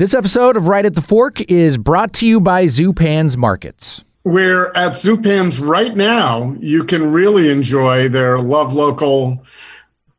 This episode of Right at the Fork is brought to you by Zupan's Markets. We're at Zupan's right now. You can really enjoy their Love Local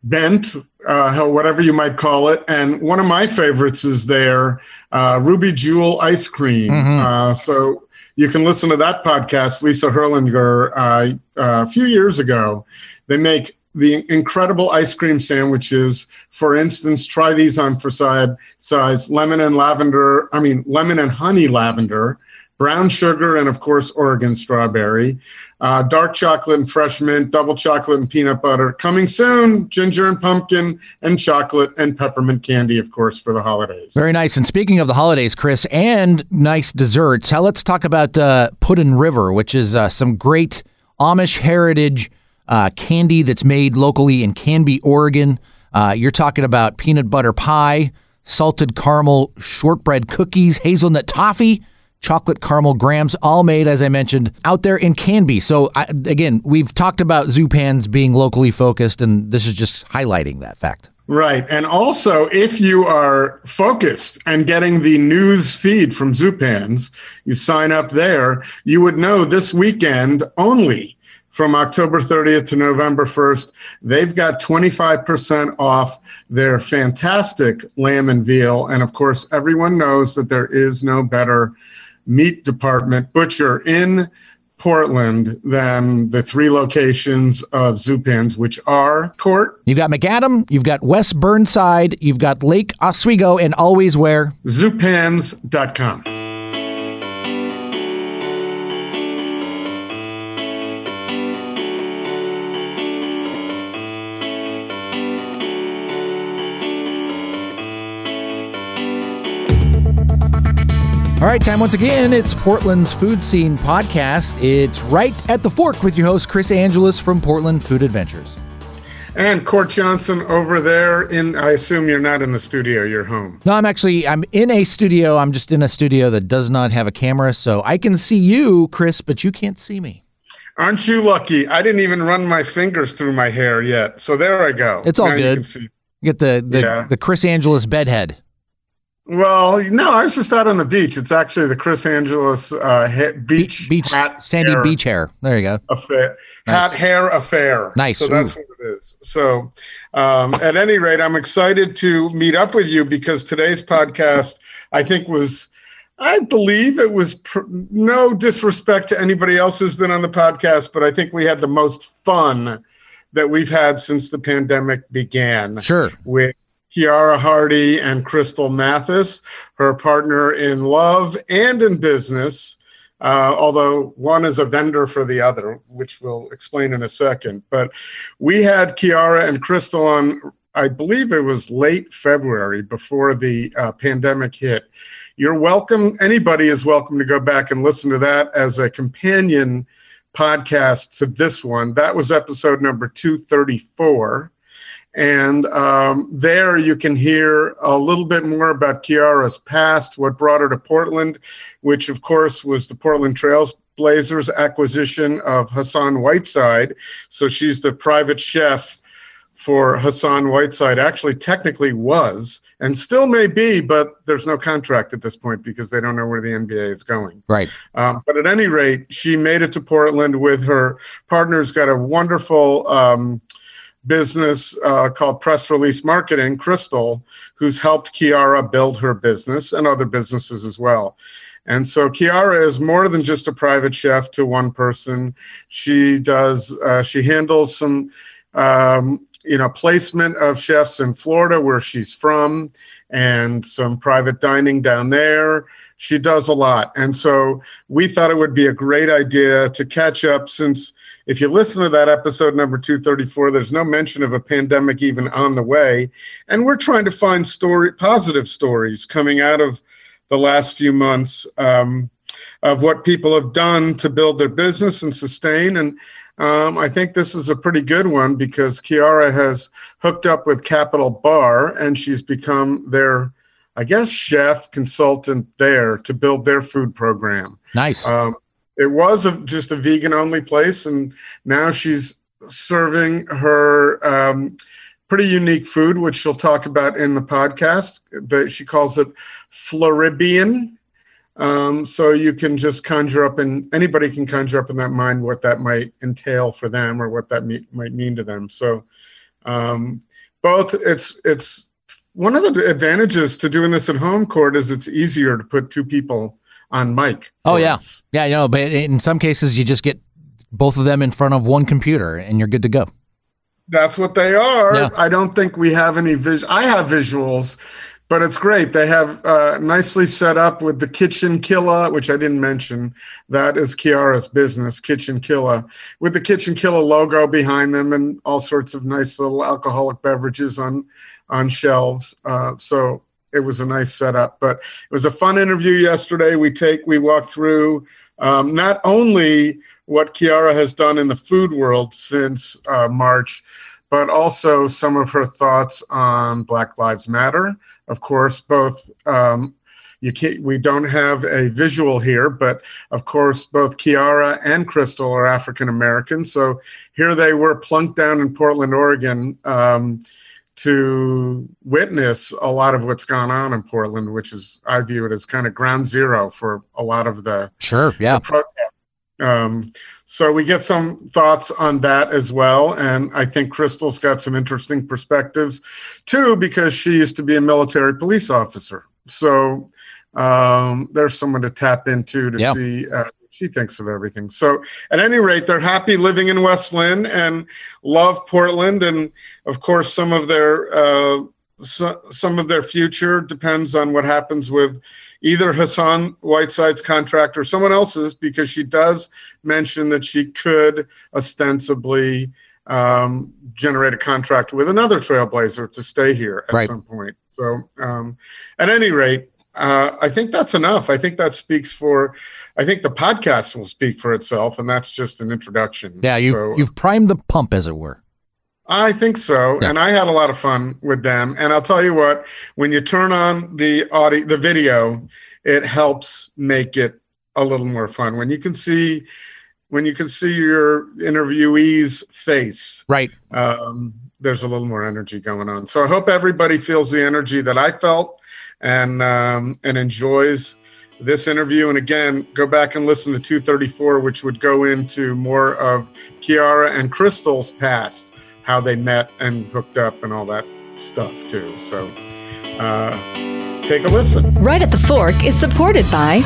bent, uh, whatever you might call it. And one of my favorites is their uh, Ruby Jewel ice cream. Mm-hmm. Uh, so you can listen to that podcast, Lisa Herlinger, uh, uh, a few years ago. They make the incredible ice cream sandwiches. For instance, try these on for side size lemon and lavender, I mean, lemon and honey lavender, brown sugar, and of course, Oregon strawberry, uh, dark chocolate and fresh mint, double chocolate and peanut butter. Coming soon, ginger and pumpkin, and chocolate and peppermint candy, of course, for the holidays. Very nice. And speaking of the holidays, Chris, and nice desserts, let's talk about uh, Puddin' River, which is uh, some great Amish heritage uh, candy that's made locally in Canby, Oregon. Uh, you're talking about peanut butter pie, salted caramel shortbread cookies, hazelnut toffee, chocolate caramel grams, all made, as I mentioned, out there in Canby. So, I, again, we've talked about Zupans being locally focused, and this is just highlighting that fact. Right. And also, if you are focused and getting the news feed from Zupans, you sign up there, you would know this weekend only from October 30th to November 1st. They've got 25% off their fantastic lamb and veal. And of course, everyone knows that there is no better meat department butcher in Portland than the three locations of Zupans, which are Court. You've got Macadam, you've got West Burnside, you've got Lake Oswego, and always where? Zupans.com. All right, time once again. It's Portland's Food Scene Podcast. It's right at the fork with your host, Chris Angelus from Portland Food Adventures. And Court Johnson over there in I assume you're not in the studio, you're home. No, I'm actually I'm in a studio. I'm just in a studio that does not have a camera, so I can see you, Chris, but you can't see me. Aren't you lucky? I didn't even run my fingers through my hair yet. So there I go. It's all now good. You, you, get the the, yeah. the Chris Angelus bedhead. Well, no, I was just out on the beach. It's actually the Chris Angelus uh, ha- beach beach hat sandy hair beach hair. There you go. Affair, nice. hat hair affair. Nice. So that's what it is. So, um, at any rate, I'm excited to meet up with you because today's podcast, I think, was. I believe it was pr- no disrespect to anybody else who's been on the podcast, but I think we had the most fun that we've had since the pandemic began. Sure. With Kiara Hardy and Crystal Mathis, her partner in love and in business, uh, although one is a vendor for the other, which we'll explain in a second. But we had Kiara and Crystal on, I believe it was late February before the uh, pandemic hit. You're welcome, anybody is welcome to go back and listen to that as a companion podcast to this one. That was episode number 234. And um, there you can hear a little bit more about Kiara's past, what brought her to Portland, which of course was the Portland Trails Blazers acquisition of Hassan Whiteside. So she's the private chef for Hassan Whiteside, actually technically was and still may be, but there's no contract at this point because they don't know where the NBA is going. Right. Um, but at any rate, she made it to Portland with her partners, got a wonderful. Um, business uh, called Press Release Marketing, Crystal, who's helped Kiara build her business and other businesses as well. And so Kiara is more than just a private chef to one person. She does, uh, she handles some, um, you know, placement of chefs in Florida where she's from and some private dining down there. She does a lot. And so we thought it would be a great idea to catch up since if you listen to that episode number 234, there's no mention of a pandemic even on the way. And we're trying to find story positive stories coming out of the last few months um, of what people have done to build their business and sustain. And um, I think this is a pretty good one because Kiara has hooked up with Capital Bar and she's become their, I guess, chef consultant there to build their food program. Nice. Um, it was a, just a vegan only place, and now she's serving her um, pretty unique food, which she'll talk about in the podcast. That she calls it Floribian. Um, so you can just conjure up, and anybody can conjure up in that mind what that might entail for them or what that me- might mean to them. So um, both, it's it's one of the advantages to doing this at home court is it's easier to put two people on mic. Oh yeah, us. yeah, you know, but in some cases you just get both of them in front of one computer and you're good to go. That's what they are. Yeah. I don't think we have any vis. I have visuals, but it's great. They have uh, nicely set up with the Kitchen Killa, which I didn't mention. That is Kiara's business, Kitchen Killa, with the Kitchen Killa logo behind them and all sorts of nice little alcoholic beverages on on shelves. Uh, so it was a nice setup. But it was a fun interview yesterday. We take we walk through um, not only what Kiara has done in the food world since uh, March, but also some of her thoughts on Black Lives Matter. Of course, both. Um, you can't, we don't have a visual here, but of course, both Kiara and Crystal are African American. So here they were plunked down in Portland, Oregon, um, to witness a lot of what's gone on in Portland, which is, I view it as kind of ground zero for a lot of the Sure, yeah. protest. Um, so we get some thoughts on that as well, and I think Crystal's got some interesting perspectives too because she used to be a military police officer. So um, there's someone to tap into to Yeah. see uh, she thinks of everything. So at any rate, they're happy living in West Linn and love Portland, and of course, some of their uh, so, some of their future depends on what happens with either Hassan Whiteside's contract or someone else's, because she does mention that she could ostensibly um, generate a contract with another trailblazer to stay here at Right. some point. So, um, at any rate, uh, I think that's enough. I think that speaks for. I think the podcast will speak for itself, and that's just an introduction. Yeah, you So- you've primed the pump as it were. I think so, Yeah. and I had a lot of fun with them. And I'll tell you what: when you turn on the audio, the video, it helps make it a little more fun. When you can see, when you can see your interviewee's face, Right. um, there's a little more energy going on. So I hope everybody feels the energy that I felt and um, and enjoys this interview. And again, go back and listen to 234, which would go into more of Kiara and Crystal's past, how they met and hooked up and all that stuff too. So uh, take a listen. Right at the Fork is supported by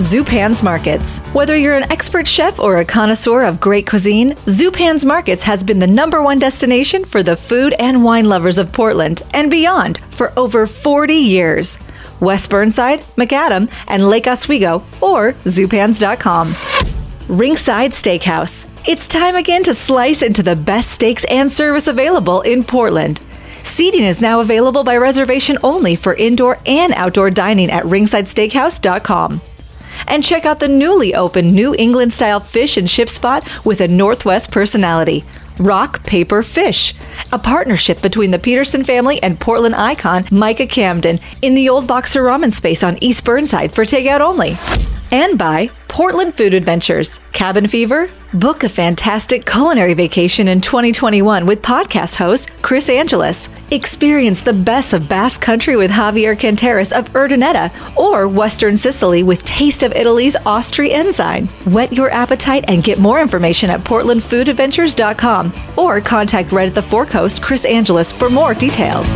Zupan's Markets. Whether you're an expert chef or a connoisseur of great cuisine, Zupan's Markets has been the number one destination for the food and wine lovers of Portland and beyond for over 40 years. West Burnside, Macadam, and Lake Oswego, or zupans.com. Ringside Steakhouse. It's time again to slice into the best steaks and service available in Portland. Seating is now available by reservation only for indoor and outdoor dining at ringsidesteakhouse.com. And check out the newly opened New England style fish and chip spot with a Northwest personality. Rock Paper Fish, a partnership between the Peterson family and Portland icon Micah Camden in the old Boxer Ramen space on East Burnside for takeout only. And by Portland Food Adventures, Cabin Fever. Book a fantastic culinary vacation in 2021 with podcast host Chris Angelus. Experience the best of Basque Country with Javier Canteras of Urdaneta or Western Sicily with Taste of Italy's Austri Ensign. Whet your appetite and get more information at portlandfoodadventures.com or contact right at the Fork host Chris Angelus for more details.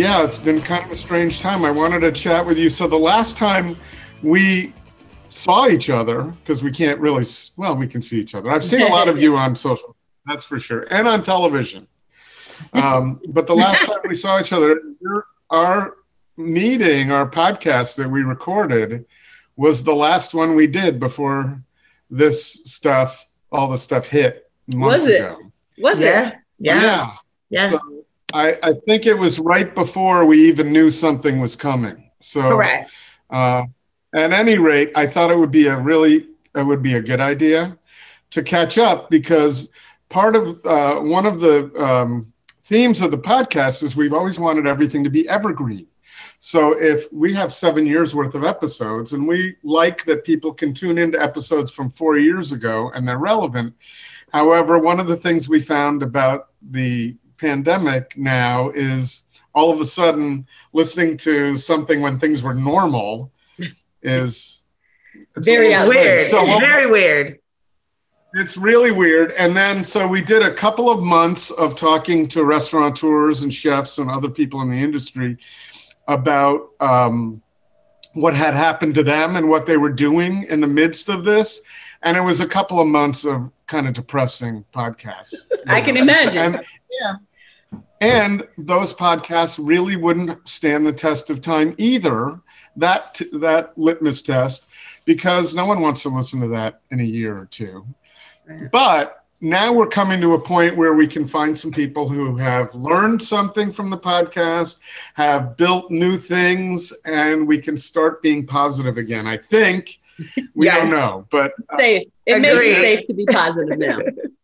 Yeah, it's been kind of a strange time. I wanted to chat with you. So the last time we saw each other, because we can't really, well, we can see each other. I've seen a lot of you on social, that's for sure, and on television. Um, but the last time we saw each other, your- our meeting, our podcast that we recorded, was the last one we did before this stuff, all the stuff hit months Was it? ago. Was Yeah, it? yeah, yeah. yeah. So I, I think it was right before we even knew something was coming. So, Correct. uh, at any rate, I thought it would be a really, it would be a good idea to catch up because part of uh, one of the um, themes of the podcast is we've always wanted everything to be evergreen. So if we have seven years worth of episodes and we like that people can tune into episodes from four years ago and they're relevant. However, one of the things we found about the pandemic now is all of a sudden listening to something when things were normal is very weird. So, very weird. It's really weird. And then, so we did a couple of months of talking to restaurateurs and chefs and other people in the industry about um, what had happened to them and what they were doing in the midst of this. And it was a couple of months of kind of depressing podcasts. I can imagine. And, yeah. And those podcasts really wouldn't stand the test of time either. That that litmus test, because no one wants to listen to that in a year or two. But now we're coming to a point where we can find some people who have learned something from the podcast, have built new things, and we can start being positive again. I think we yeah. don't know, but uh, safe. It may be safe to be positive now.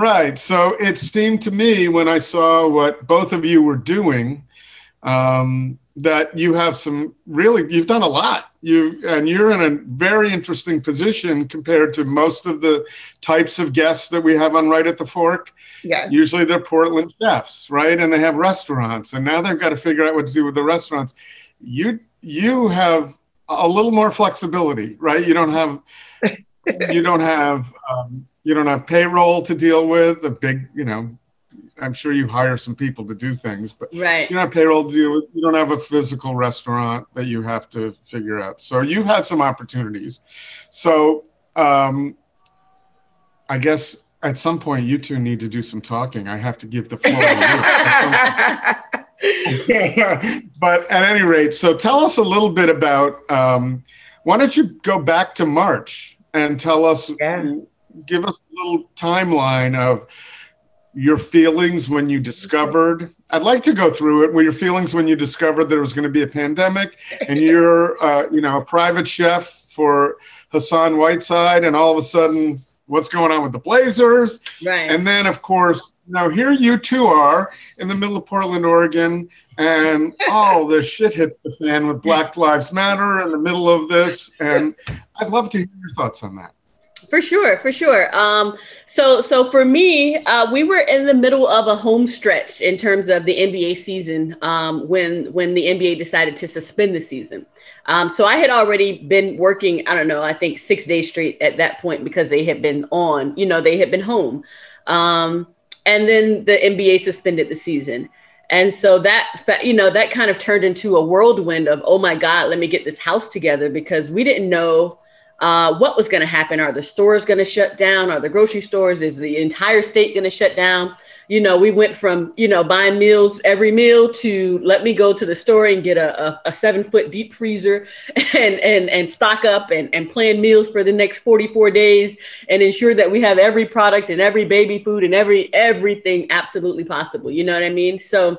right. So it seemed to me when I saw what both of you were doing um, that you have some really you've done a lot. You and you're in a very interesting position compared to most of the types of guests that we have on right at the fork. Yeah usually they're portland chefs right? And they have restaurants and now they've got to figure out what to do with the restaurants. You you have a little more flexibility right? You don't have you don't have um, you don't have payroll to deal with a big you know I'm sure you hire some people to do things, but right. you're not have payroll to deal with. You don't have a physical restaurant that you have to figure out. So you've had some opportunities. So um, I guess at some point you two need to do some talking. I have to give the floor to you. but at any rate, so tell us a little bit about. Um, why don't you go back to March and tell us, yeah. Give us a little timeline of your feelings when you discovered i'd like to go through it were your feelings when you discovered there was going to be a pandemic and you're uh, you know a private chef for hassan whiteside and all of a sudden what's going on with the blazers? Right. And then of course now here you two are in the middle of portland oregon and all the shit hits the fan with black lives matter in the middle of this and i'd love to hear your thoughts on that for sure, for sure. Um, so, so for me, uh, we were in the middle of a home stretch in terms of the NBA season um, when when the NBA decided to suspend the season. Um, so I had already been working. I don't know. I think six days straight at that point because they had been on. You know, they had been home, um, and then the NBA suspended the season. And so that, you know, that kind of turned into a whirlwind of, oh my God, let me get this house together because we didn't know uh, what was going to happen. Are the stores going to shut down? Are the grocery stores? Is the entire state going to shut down? You know, we went from, you know, buying meals every meal to let me go to the store and get a, a, a seven foot deep freezer and, and, and stock up and, and plan meals for the next 44 days and ensure that we have every product and every baby food and every, everything absolutely possible. You know what I mean? So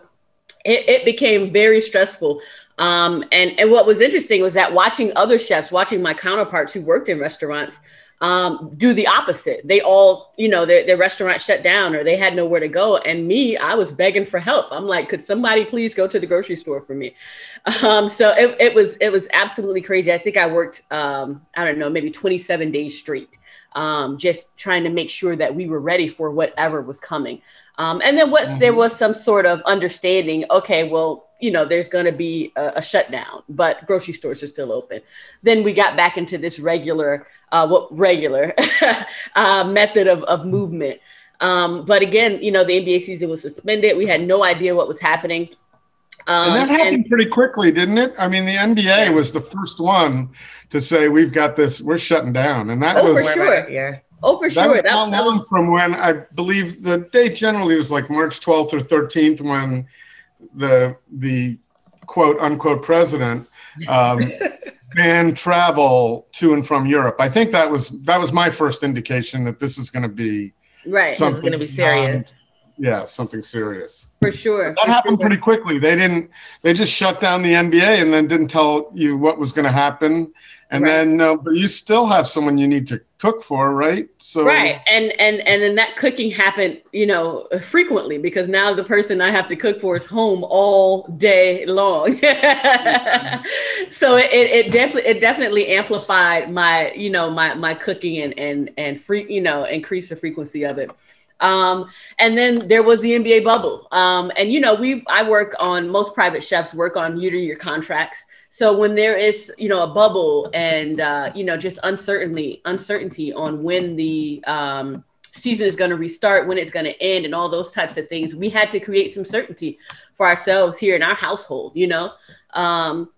it, it became very stressful. Um, and, and what was interesting was that watching other chefs, watching my counterparts who worked in restaurants, um, do the opposite. They all, you know, their, their restaurant shut down or they had nowhere to go. And me, I was begging for help. I'm like, could somebody please go to the grocery store for me? Um, so it, it was it was absolutely crazy. I think I worked, um, I don't know, maybe 27 days straight, um, just trying to make sure that we were ready for whatever was coming. Um, and then once mm-hmm. there was some sort of understanding, okay, well, you know, there's going to be a, a, shutdown, but grocery stores are still open. Then we got back into this regular, uh, what regular uh, method of, of movement. Um, but again, you know, the NBA season was suspended. We had no idea what was happening. Um, and that happened and, pretty quickly, didn't it? I mean, the NBA yeah. was the first one to say we've got this, we're shutting down, and that oh, was for sure. Yeah. Oh, for that sure. That, long was... from when I believe the date generally was like March 12th or 13th when the the quote unquote president um, banned travel to and from Europe. I think that was that was my first indication that this is going to be right. This is going to be serious. yeah, something serious. For sure. That for happened sure. pretty quickly. They didn't. They just shut down the NBA and then didn't tell you what was going to happen. And right. then, uh, but you still have someone you need to cook for, right? So right, and and and then that cooking happened, you know, frequently because now the person I have to cook for is home all day long. so it, it definitely it definitely amplified my you know my my cooking and and and free you know increased the frequency of it. Um, and then there was the NBA bubble. Um, and you know, we I work on most private chefs work on year to year contracts. So when there is, you know, a bubble and uh, you know, just uncertainty, uncertainty on when the um, season is going to restart, when it's going to end, and all those types of things, we had to create some certainty for ourselves here in our household. You know, um,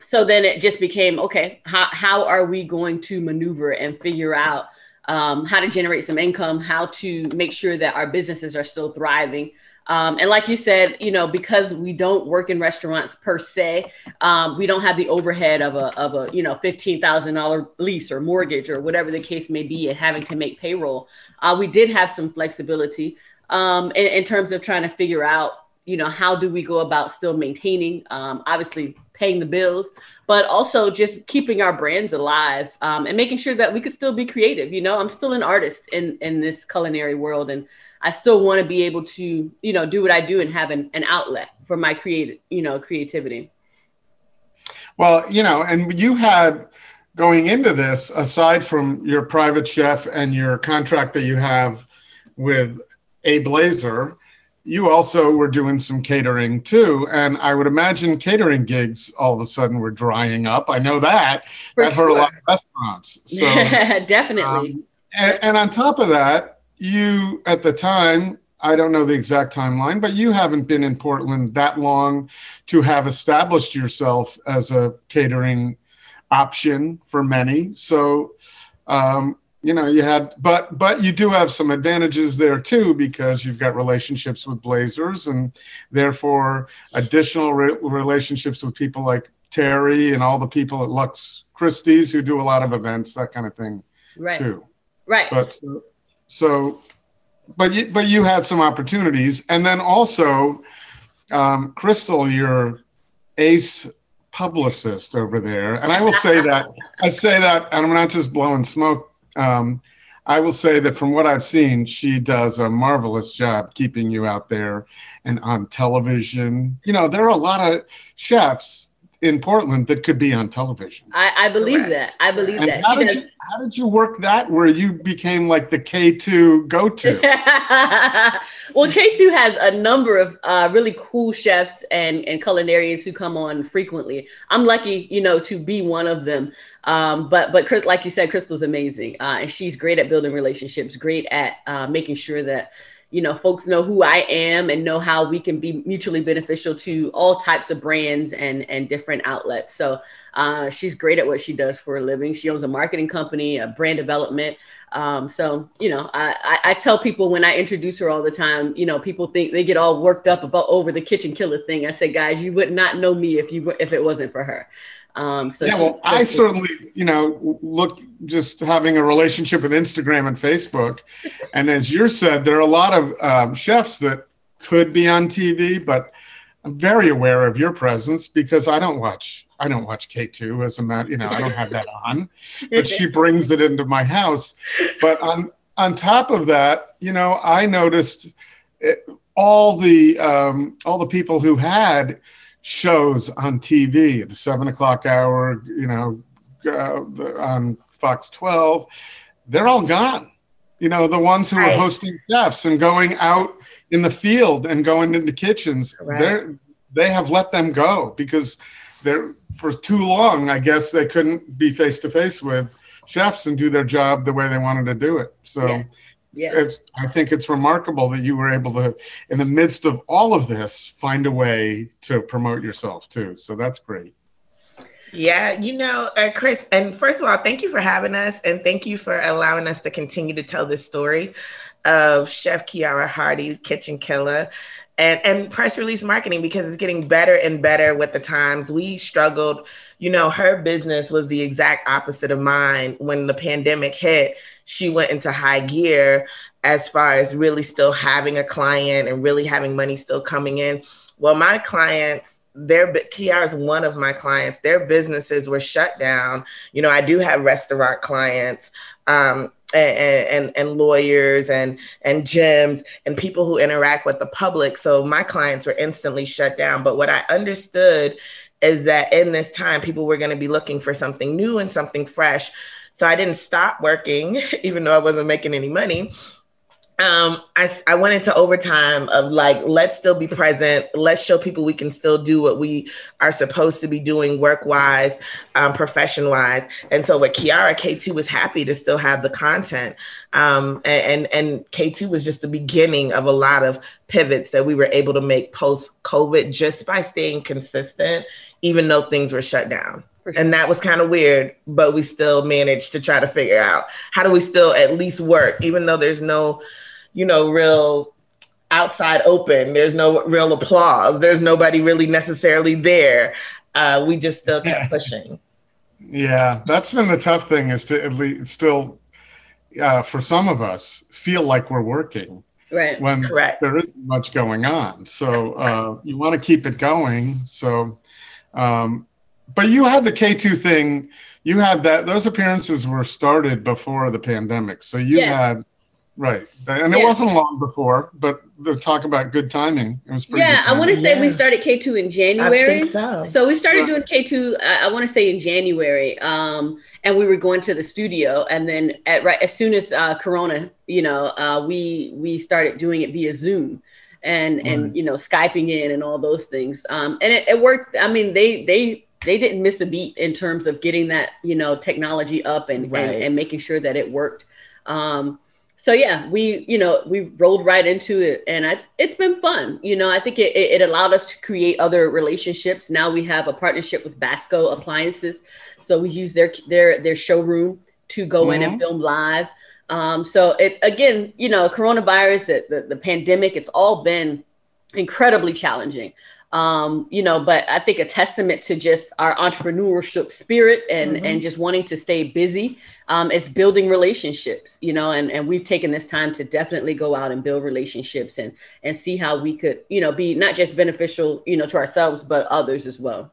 so then it just became okay. How how are we going to maneuver and figure out um, how to generate some income, how to make sure that our businesses are still thriving? Um, and like you said, you know, because we don't work in restaurants per se, um, we don't have the overhead of a of a you know fifteen thousand dollar lease or mortgage or whatever the case may be, and having to make payroll. Uh, we did have some flexibility um, in, in, terms of trying to figure out, you know, how do we go about still maintaining, um, obviously paying the bills, but also just keeping our brands alive um, and making sure that we could still be creative. You know, I'm still an artist in in this culinary world and I still want to be able to, you know, do what I do and have an, an outlet for my creative, you know, creativity. Well, you know, and you had going into this, aside from your private chef and your contract that you have with a blazer, you also were doing some catering too. And I would imagine catering gigs all of a sudden were drying up. I know that. For that sure. hurt a lot of restaurants. So definitely. Um, and, and on top of that, you at the time I don't know the exact timeline, but you haven't been in Portland that long to have established yourself as a catering option for many. So, um, you know, you had, but but you do have some advantages there too because you've got relationships with Blazers and therefore additional re- relationships with people like Terry and all the people at Lux Christie's who do a lot of events, that kind of thing, right. too. Right. But so, but you, but you had some opportunities, and then also, um, Crystal, your ace publicist over there, and I will say that I say that, and I'm not just blowing smoke. Um, I will say that from what I've seen, she does a marvelous job keeping you out there and on television. You know, there are a lot of chefs in Portland that could be on television. I, I believe Correct. that. I believe and that. How did, you, how did you work that where you became like the K2 go to? well, K2 has a number of uh, really cool chefs and, and culinarians who come on frequently. I'm lucky, you know, to be one of them. Um, but but like you said, Crystal's amazing, uh, and she's great at building relationships, great at uh, making sure that you know folks know who i am and know how we can be mutually beneficial to all types of brands and and different outlets. So uh, she's great at what she does for a living. She owns a marketing company a brand development. Um, so you know I, I, tell people when i introduce her all the time you know people think they get all worked up about over the kitchen killa thing. I say guys you would not know me if you if it wasn't for her um, so yeah, well, I certainly, you know, look just having a relationship with Instagram and Facebook, and as you said, there are a lot of um, chefs that could be on TV, but I'm very aware of your presence because I don't watch. I don't watch K2 as a matter, you know, I don't have that on, but she brings it into my house. But on on top of that, you know, I noticed it, all the um, all the people who had shows on TV at the seven o'clock hour, you know, uh, on Fox 12, they're all gone. You know, the ones who right. are hosting chefs and going out in the field and going into kitchens, right. they're they have let them go because they're for too long. I guess they couldn't be face to face with chefs and do their job the way they wanted to do it. So. Yeah yeah. It's, I think it's remarkable that you were able to, in the midst of all of this, find a way to promote yourself too. So that's great. Yeah, you know, uh, Chris, and first of all, thank you for having us and thank you for allowing us to continue to tell this story of Chef Kiara Hardy, Kitchen Killa, and, and press release marketing because it's getting better and better with the times. We struggled, you know, her business was the exact opposite of mine when the pandemic hit she went into high gear as far as really still having a client and really having money still coming in. Well, my clients, their Kiara is one of my clients. Their businesses were shut down. You know, I do have restaurant clients. Um, and, and, and lawyers and and gyms and people who interact with the public. So my clients were instantly shut down. But what I understood is that in this time, people were going to be looking for something new and something fresh. So I didn't stop working, even though I wasn't making any money um, I, I went into overtime of like, let's still be present. Let's show people we can still do what we are supposed to be doing work wise, um, profession wise. And so with Kiara, K2 was happy to still have the content. Um, and, and, and K2 was just the beginning of a lot of pivots that we were able to make post COVID just by staying consistent, even though things were shut down. Sure. And that was kind of weird, but we still managed to try to figure out how do we still at least work, even though there's no you know, real outside open. There's no real applause. There's nobody really necessarily there. Uh, we just still kept pushing. Yeah, that's been the tough thing is to at least still, uh, for some of us, feel like we're working. Right. When Correct. there isn't much going on. So uh, you want to keep it going. So, um, but you had the K2 thing. You had that, those appearances were started before the pandemic. So you yes. had Right. And it yeah. wasn't long before, but the talk about good timing. It was pretty Yeah, I want to say yeah. we started K2 in January. I think so. so. we started doing K2, I, I want to say in January. Um, and we were going to the studio. And then at right as soon as uh, Corona, you know, uh, we we started doing it via Zoom and right. and you know, Skyping in and all those things. Um, and it, it worked. I mean, they they they didn't miss a beat in terms of getting that, you know, technology up and, right. and, and making sure that it worked. Um, so yeah, we you know we rolled right into it, and I, it's been fun. You know, I think it, it allowed us to create other relationships. Now we have a partnership with Basco Appliances, so we use their their their showroom to go mm-hmm. in and mm-hmm. film live. Um, so it again, you know, coronavirus, the, the, the pandemic, it's all been incredibly challenging um, you know, but I think a testament to just our entrepreneurship spirit and mm-hmm. and just wanting to stay busy um, is building relationships, you know, and and we've taken this time to definitely go out and build relationships and and see how we could, you know, be not just beneficial, you know, to ourselves but others as well.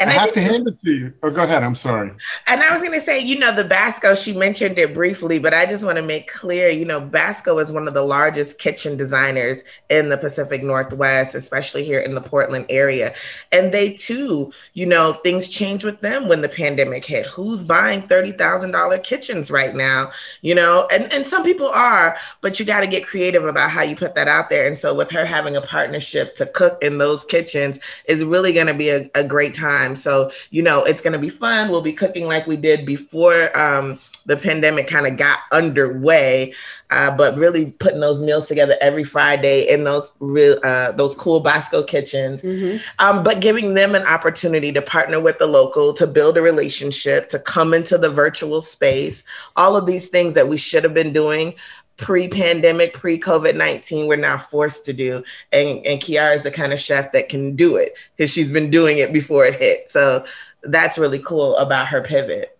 And I, I have to hand it to you. Oh, go ahead. I'm sorry. And I was going to say, you know, the Basco, she mentioned it briefly, but I just want to make clear, you know, Basco is one of the largest kitchen designers in the Pacific Northwest, especially here in the Portland area. And they too, you know, things changed with them when the pandemic hit. Who's buying $30,000 kitchens right now? You know, and, and some people are, but you got to get creative about how you put that out there. And so with her having a partnership to cook in those kitchens is really going to be a, a great time time. So, you know, it's going to be fun. We'll be cooking like we did before um, the pandemic kind of got underway, uh, but really putting those meals together every Friday in those real, uh, those cool Basco kitchens, mm-hmm. um, but giving them an opportunity to partner with the local, to build a relationship, to come into the virtual space, all of these things that we should have been doing pre-pandemic, pre-COVID-19, we're now forced to do. And and Kiara is the kind of chef that can do it because she's been doing it before it hit. So that's really cool about her pivot.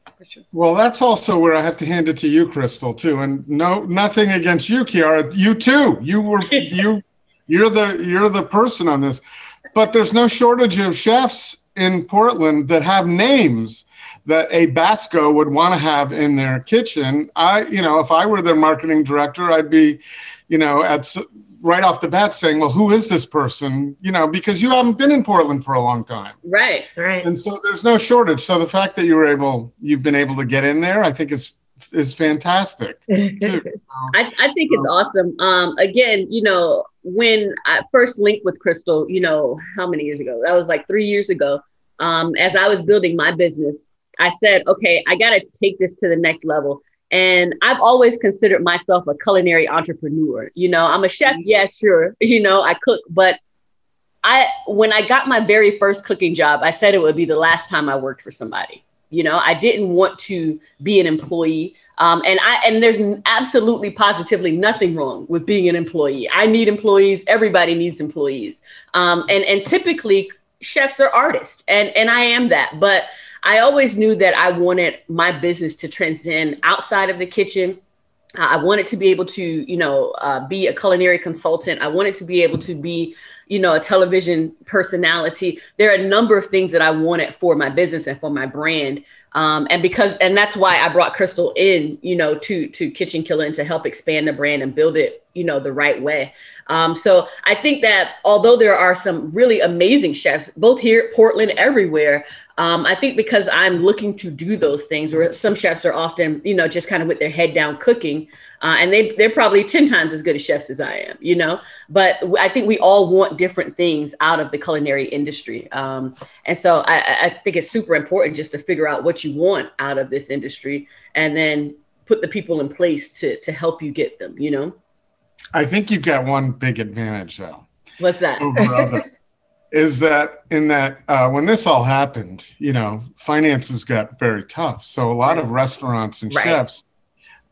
Well, that's also where I have to hand it to you, Crystal, too. And no, nothing against you, Kiara. You too. You were you you're the you're the person on this. But there's no shortage of chefs in Portland that have names that a Basco would want to have in their kitchen. I, you know, if I were their marketing director, I'd be, you know, at right off the bat saying, well, who is this person? You know, because you haven't been in Portland for a long time. Right, right. And so there's no shortage. So the fact that you were able, you've been able to get in there, I think is is fantastic. I, I think it's awesome. Um, again, you know, when I first linked with Crystal, you know, how many years ago? That was like three years ago. Um, as I was building my business, I said, okay, I got to take this to the next level. And I've always considered myself a culinary entrepreneur. You know, I'm a chef. Mm-hmm. Yeah, sure. You know, I cook, but I, when I got my very first cooking job, I said it would be the last time I worked for somebody. You know, I didn't want to be an employee. Um, and I and there's absolutely positively nothing wrong with being an employee. I need employees. Everybody needs employees. Um, and and typically chefs are artists, and and I am that. But I always knew that I wanted my business to transcend outside of the kitchen I wanted to be able to, you know, uh, be a culinary consultant. I wanted to be able to be, you know, a television personality. There are a number of things that I wanted for my business and for my brand. Um, and because, and that's why I brought Crystal in, you know, to to Kitchen Killa and to help expand the brand and build it, you know, the right way. Um, so I think that although there are some really amazing chefs, both here, Portland, everywhere, um, I think because I'm looking to do those things, where some chefs are often, you know, just kind of with their head down cooking, uh, and they they're probably ten times as good as chefs as I am, you know. But I think we all want different things out of the culinary industry, um, and so I, I think it's super important just to figure out what you want out of this industry, and then put the people in place to to help you get them, you know. I think you've got one big advantage though. What's that? is that in that uh, when this all happened, you know, finances got very tough. So a lot of restaurants and right. chefs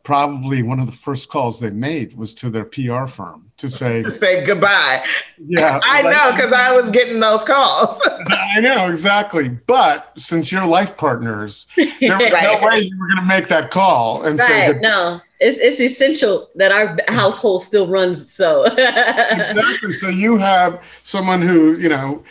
probably one of the first calls they made was to their PR firm to say to say goodbye. Yeah, I like, know because I was getting those calls. I know exactly. But since you're life partners, there was right. no way you were going to make that call and right. say no. It's, it's essential that our household still runs so. Exactly. So you have someone who you know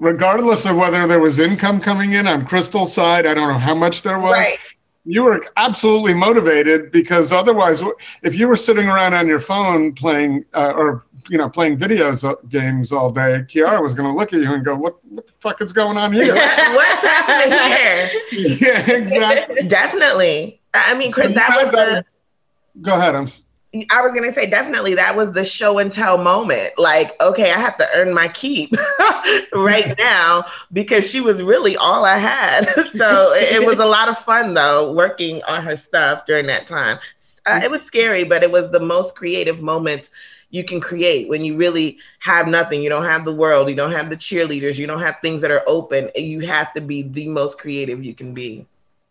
regardless of whether there was income coming in on crystal's side i don't know how much there was right. you were absolutely motivated because otherwise if you were sitting around on your phone playing uh, or you know playing videos uh, games all day kiara was going to look at you and go what, what the fuck is going on here? What's happening here? Yeah exactly. Definitely. I mean chris so that was the go ahead i'm I was gonna say definitely that was the show and tell moment. Like, okay, I have to earn my keep right now because she was really all I had. so it, it, was a lot of fun though working on her stuff during that time. Uh, it was scary, but it was the most creative moments you can create when you really have nothing. You don't have the world. You don't have the cheerleaders. You don't have things that are open. You have to be the most creative you can be.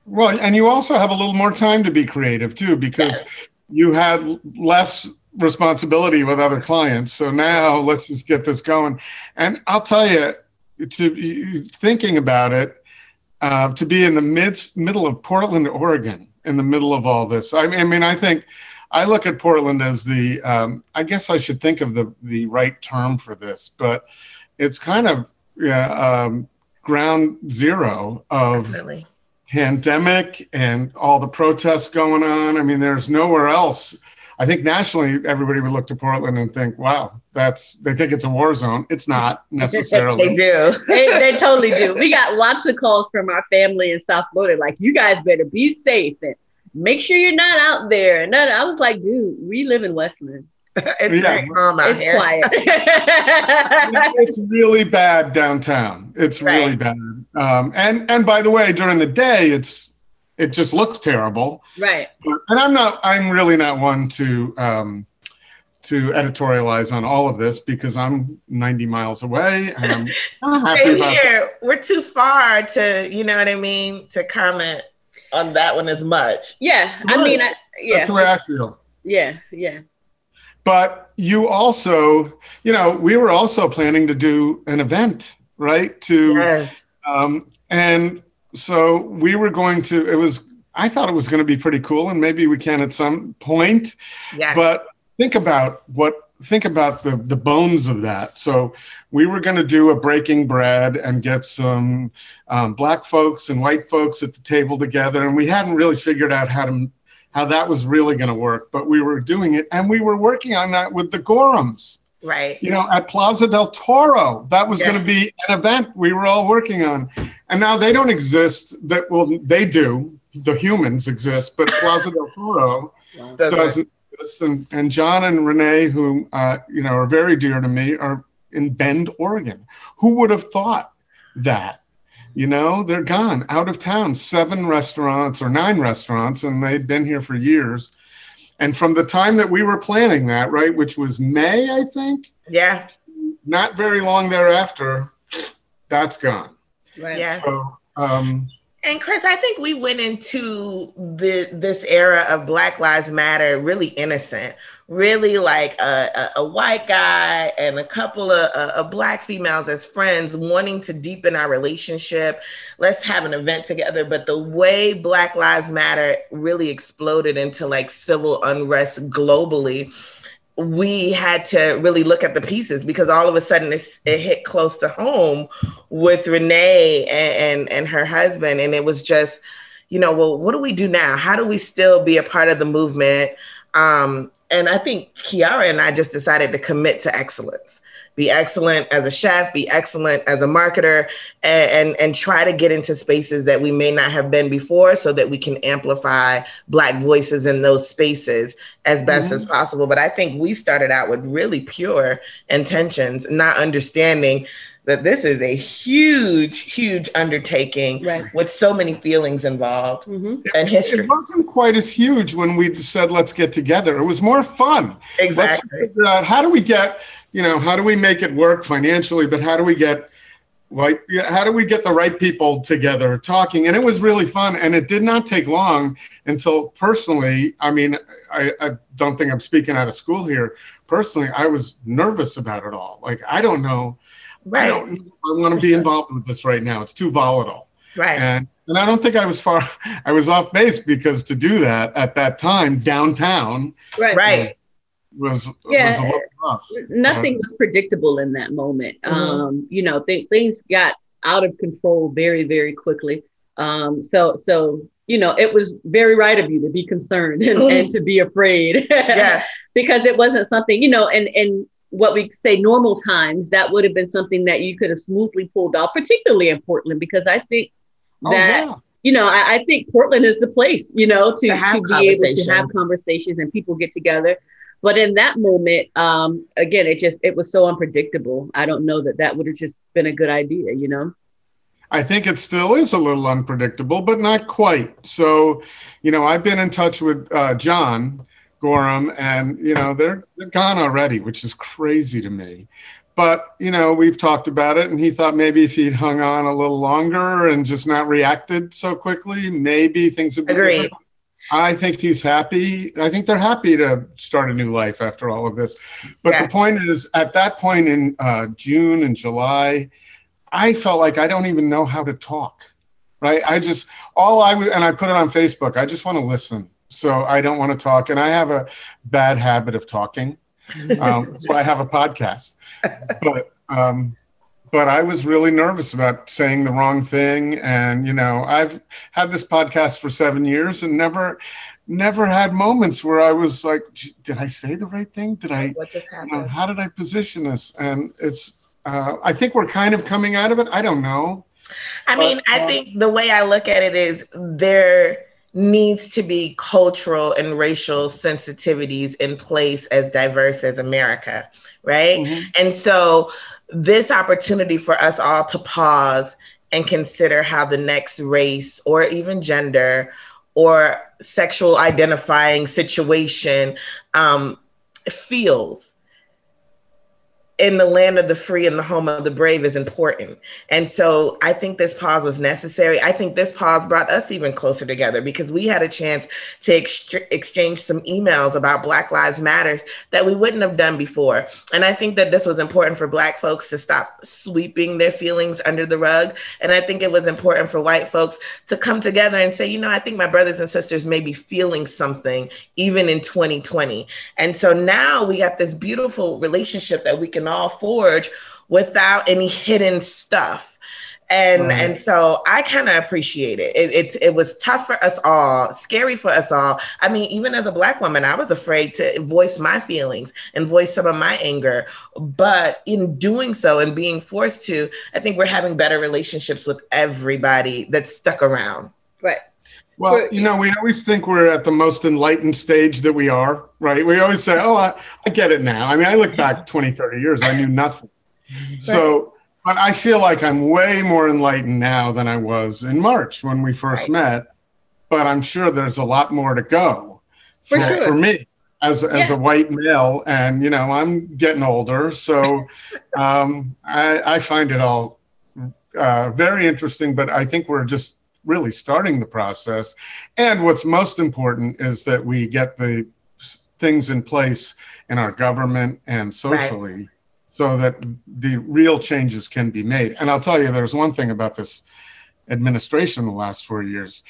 Well, and you also have a little more time to be creative too, because yes you had less responsibility with other clients. So now let's just get this going. And I'll tell you, to thinking about it, uh, to be in the midst middle of Portland, Oregon, in the middle of all this. I mean, I mean, I think I look at Portland as the. Um, I guess I should think of the the right term for this, but it's kind of yeah, um, ground zero of. Definitely pandemic and all the protests going on. I mean, there's nowhere else. I think nationally, everybody would look to Portland and think, "Wow, that's." They think it's a war zone. It's not necessarily. they do. they, they totally do. We got lots of calls from our family in South Florida, like, "You guys better be safe and make sure you're not out there." And I was like, "Dude, we live in West Linn." it's yeah. very calm out it's here. quiet. it's really bad downtown. It's right. really bad. Um, and and by the way, during the day, it's it just looks terrible. Right. And I'm not. I'm really not one to. Um, to editorialize on all of this because I'm 90 miles away and I'm happy about here. We're too far to, you know what I mean, to comment on that one as much. Yeah, right. I mean, I, yeah, that's the way I feel. Yeah, yeah. But you also, you know, we were also planning to do an event, right? To yes. um, and so we were going to. It was. I thought it was going to be pretty cool, and maybe we can at some point. Yes. But think about what think about the the bones of that. So we were going to do a breaking bread and get some um, black folks and white folks at the table together, and we hadn't really figured out how to how that was really going to work, but we were doing it, and we were working on that with the Gorhams. Right. You know, at Plaza del Toro, that was yeah. going to be an event we were all working on, and now they don't exist. That well, they do. The humans exist, but Plaza del Toro doesn't. And, and John and Renee, who uh, you know are very dear to me, are in Bend, Oregon. Who would have thought that? You know they're gone out of town seven restaurants or nine restaurants and they'd been here for years. And from the time that we were planning that right which was may i think yeah. not very long thereafter that's gone. Right. Yeah. So um and Chris, I think we went into the this era of Black Lives Matter really innocent, really like a, a, a white guy and a couple of, of black females as friends wanting to deepen our relationship. Let's have an event together. But the way Black Lives Matter really exploded into like civil unrest globally we had to really look at the pieces because all of a sudden it hit close to home with Renee and, and, and her husband. And it was just, you know, well, what do we do now? How do we still be a part of the movement? Um, and I think Kiara and I just decided to commit to excellence be excellent as a chef, be excellent as a marketer, and, and, and, try to get into spaces that we may not have been before so that we can amplify Black voices in those spaces as best mm-hmm. as possible. But I think we started out with really pure intentions, not understanding that this is a huge, huge undertaking right. with so many feelings involved mm-hmm. and history. It wasn't quite as huge when we said, let's get together. It was more fun. Exactly. Let's figure out how do we get you know, how do we make it work financially, but how do we get like how do we get the right people together talking and it was really fun and it did not take long until personally i mean I, I, don't think i'm speaking out of school here personally i was nervous about it all like i don't know right. i don't i want to be involved with this right now. It's too volatile. Right. And and i don't think i was far i was off base because to do that at that time downtown right. Right. was yeah. was nothing was predictable in that moment. Mm-hmm. um you know th- things got out of control very very quickly. Um so so you know it was very right of you to be concerned and, mm-hmm. and to be afraid. Yeah. Because it wasn't something you know and and what we say normal times that would have been something that you could have smoothly pulled off particularly in portland because i think oh, that oh, yeah you know, I, I, think Portland is the place, you know, to, to, to be able to have conversations and people get together. But in that moment, um, again, it just it was so unpredictable. I don't know that that would have just been a good idea, you know. I think it still is a little unpredictable, but not quite. So, you know, I've been in touch with uh, John Gorham, and you know they're they're gone already, which is crazy to me. But you know, we've talked about it, and he thought maybe if he'd hung on a little longer and just not reacted so quickly, maybe things would be Agreed. different. I think he's happy. I think they're happy to start a new life after all of this. But yeah. the point is, at that point in uh, June and July, I felt like I don't even know how to talk. Right? I just all I and I put it on Facebook. I just want to listen. So I don't want to talk, and I have a bad habit of talking. Um, that's why I have a podcast. But um, but I was really nervous about saying the wrong thing. And, you know, I've had this podcast for seven years and never, never had moments where I was like, did I say the right thing? Did I, what just happened? You know, how did I position this? And it's, uh, I think we're kind of coming out of it. I don't know. I but, mean, I uh, think the way I look at it is there needs to be cultural and racial sensitivities in place as diverse as America, right? Mm-hmm. And so this opportunity for us all to pause and consider how the next race or even gender or sexual identifying situation um, feels in the land of the free and the home of the brave is important. And so I think this pause was necessary. I think this pause brought us even closer together because we had a chance to ex- exchange some emails about Black Lives Matter that we wouldn't have done before. And I think that this was important for Black folks to stop sweeping their feelings under the rug. And I think it was important for white folks to come together and say, you know, I think my brothers and sisters may be feeling something even in 2020. And so now we got this beautiful relationship that we can all forge without any hidden stuff. And right. and so I kind of appreciate it. It, it. it was tough for us all, scary for us all. I mean, even as a black woman, I was afraid to voice my feelings and voice some of my anger. But in doing so and being forced to, I think we're having better relationships with everybody that's stuck around. Right. Well, you know, we always think we're at the most enlightened stage that we are, right? We always say, oh, I, I get it now. I mean, I look back 20, 30 years, I knew nothing. So, but I feel like I'm way more enlightened now than I was in March when we first right. met. But I'm sure there's a lot more to go for, for, sure. for me as, as yeah. a white male. And, you know, I'm getting older. So um, I, I find it all uh, very interesting, but I think we're just really starting the process. And what's most important is that we get the things in place in our government and socially right. so that the real changes can be made. And I'll tell you, there's one thing about this administration the last four years.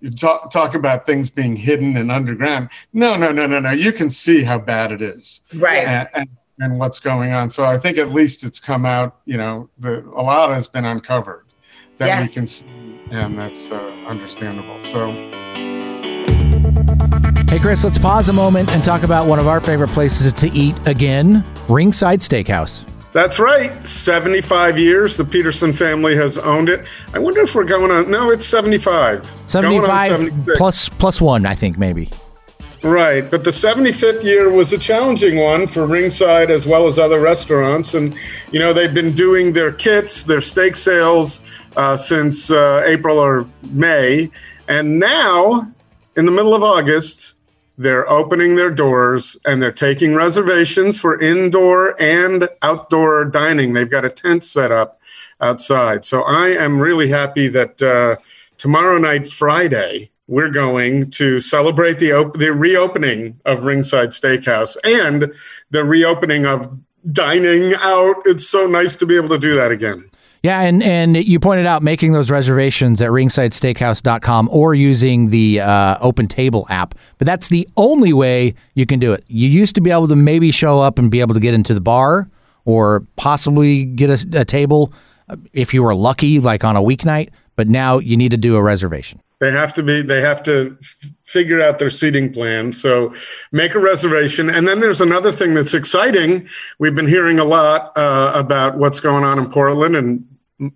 You talk, talk about things being hidden and underground. No, no, no, no, no. You can see how bad it is. Right. And, and, and what's going on. So I think at least it's come out, you know, the, a lot has been uncovered that yeah. we can see, and that's uh, understandable. So. Hey, Chris, let's pause a moment and talk about one of our favorite places to eat again Ringside Steakhouse. That's right. 75 years the Peterson family has owned it. I wonder if we're going on. No, it's 75. 75 plus, plus one, I think, maybe. Right. But the 75th year was a challenging one for Ringside as well as other restaurants. And, you know, they've been doing their kits, their steak sales uh, since uh, April or May. And now, in the middle of August, they're opening their doors and they're taking reservations for indoor and outdoor dining. They've got a tent set up outside. So I am really happy that uh, tomorrow night, Friday, we're going to celebrate the op- the reopening of Ringside Steakhouse and the reopening of dining out. It's so nice to be able to do that again. Yeah, and, and you pointed out making those reservations at ringsidesteakhouse.com or using the uh, Open Table app. But that's the only way you can do it. You used to be able to maybe show up and be able to get into the bar or possibly get a, a table uh, if you were lucky, like on a weeknight. But now you need to do a reservation. They have to be. They have to f- figure out their seating plan. So make a reservation. And then there's another thing that's exciting. We've been hearing a lot uh, about what's going on in Portland, and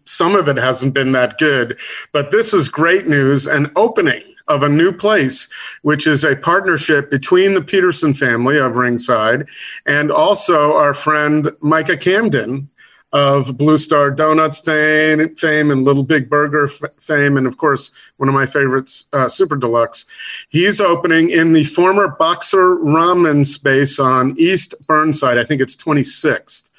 some of it hasn't been that good. But this is great news an opening of a new place, which is a partnership between the Peterson family of Ringside and also our friend Micah Camden of Blue Star Donuts fame, fame and Little Big Burger fame, and of course, one of my favorites, uh, Super Deluxe. He's opening in the former Boxer Ramen space on East Burnside. I think it's 26th.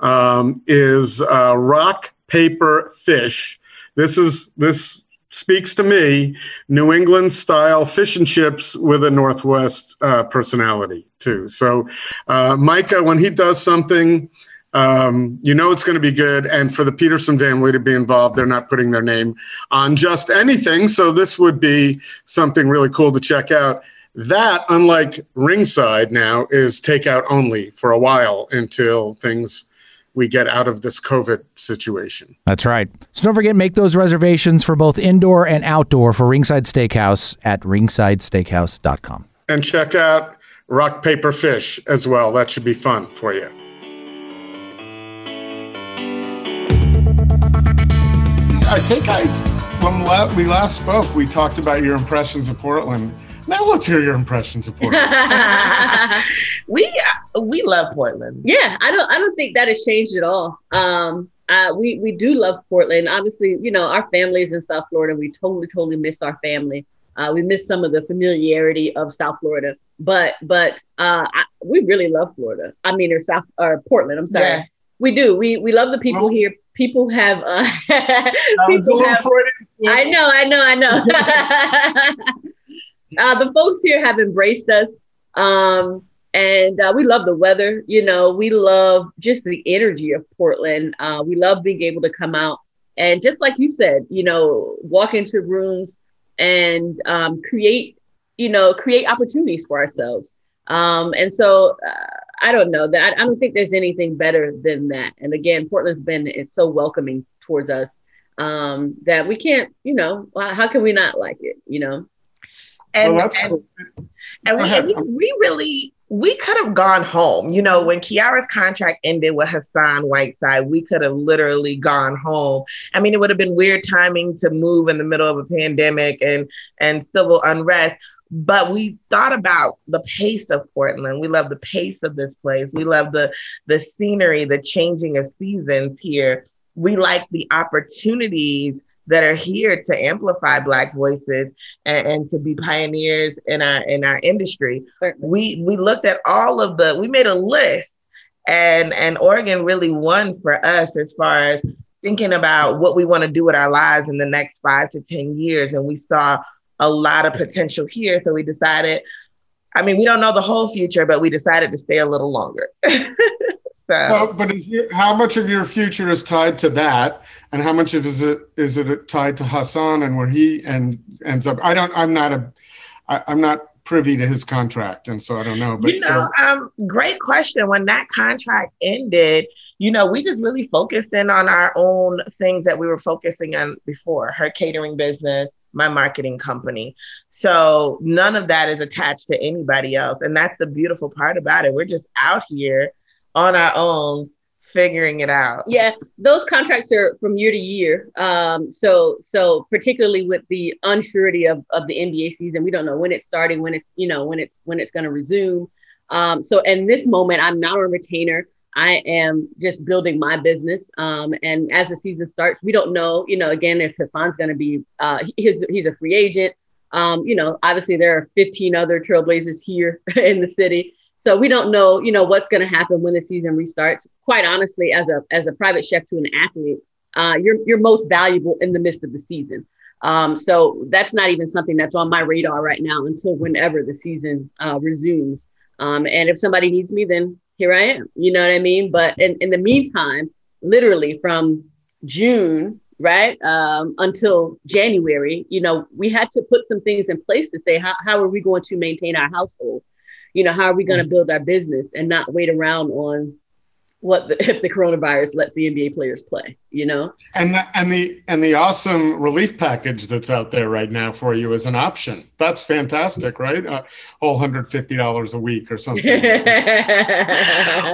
Um, is uh, Rock paper fish. This is this speaks to me. New England style fish and chips with a Northwest uh, personality too. So, uh, Micah, when he does something, um, you know it's going to be good. And for the Peterson family to be involved, they're not putting their name on just anything. So this would be something really cool to check out. That, unlike Ringside now, is takeout only for a while until things we get out of this COVID situation. That's right. So don't forget, make those reservations for both indoor and outdoor for Ringside Steakhouse at ringsidesteakhouse.com. And check out Rock Paper Fish as well. That should be fun for you. I think I, when we last spoke, we talked about your impressions of Portland. Now let's hear your impressions of Portland. we we love Portland. Yeah, I don't I don't think that has changed at all. Um, uh, we we do love Portland. Obviously, you know our family is in South Florida. We totally totally miss our family. Uh, we miss some of the familiarity of South Florida, but but uh, I, we really love Florida. I mean, or South or Portland. I'm sorry. Yeah. We do. We we love the people well, here. People have. Uh, people have I know. I know. I know. uh, the folks here have embraced us. Um, and uh, we love the weather. You know, we love just the energy of Portland. Uh, we love being able to come out and just like you said, you know, walk into rooms and um, create, you know, create opportunities for ourselves. Um, and so uh, I don't know that I don't think there's anything better than that. And again, Portland's been it's so welcoming towards us um, that we can't, you know, how can we not like it? You know. And, well, and, cool. and, we, and we, we really we could have gone home. You know, when Kiara's contract ended with Hassan Whiteside, we could have literally gone home. I mean, it would have been weird timing to move in the middle of a pandemic and and civil unrest. But we thought about the pace of Portland. We love the pace of this place. We love the the scenery, the changing of seasons here. We like the opportunities that are here to amplify Black voices and, and to be pioneers in our in our industry. We we looked at all of the we made a list and and Oregon really won for us as far as thinking about what we want to do with our lives in the next five to 10 years. And we saw a lot of potential here. So we decided I mean, we don't know the whole future, but we decided to stay a little longer. so. but is how much of your future is tied to that, and how much of is it is it tied to Hassan and where he and ends up? I don't. I'm not a. I, I'm not privy to his contract, and so I don't know. But you know, so, um, great question. When that contract ended, you know, we just really focused in on our own things that we were focusing on before. Her catering business, my marketing company. So none of that is attached to anybody else, and that's the beautiful part about it. We're just out here on our own figuring it out. Yeah, those contracts are from year to year. Um, so so particularly with the unsurety of, of the NBA season, we don't know when it's starting, when it's you know when it's when it's going to resume. Um, so in this moment, I'm not a retainer. I am just building my business. Um, and as the season starts, we don't know, you know, again, if Hassan's going to be, uh, he's, he's a free agent. Um, you know, obviously there are 15 other Trailblazers here in the city. So we don't know, you know, what's going to happen when the season restarts. Quite honestly, as a as a private chef to an athlete, uh, you're you're most valuable in the midst of the season. Um, so that's not even something that's on my radar right now until whenever the season uh, resumes. Um, and if somebody needs me, then here I am. You know what I mean? But in, in the meantime, literally from June, right, um, until January, you know, we had to put some things in place to say how, how are we going to maintain our household? You know, how are we going to mm. build our business and not wait around on what the, if the coronavirus lets the NBA players play, you know? And the, and the and the awesome relief package that's out there right now for you as an option. That's fantastic, right? A whole hundred fifty dollars a week or something.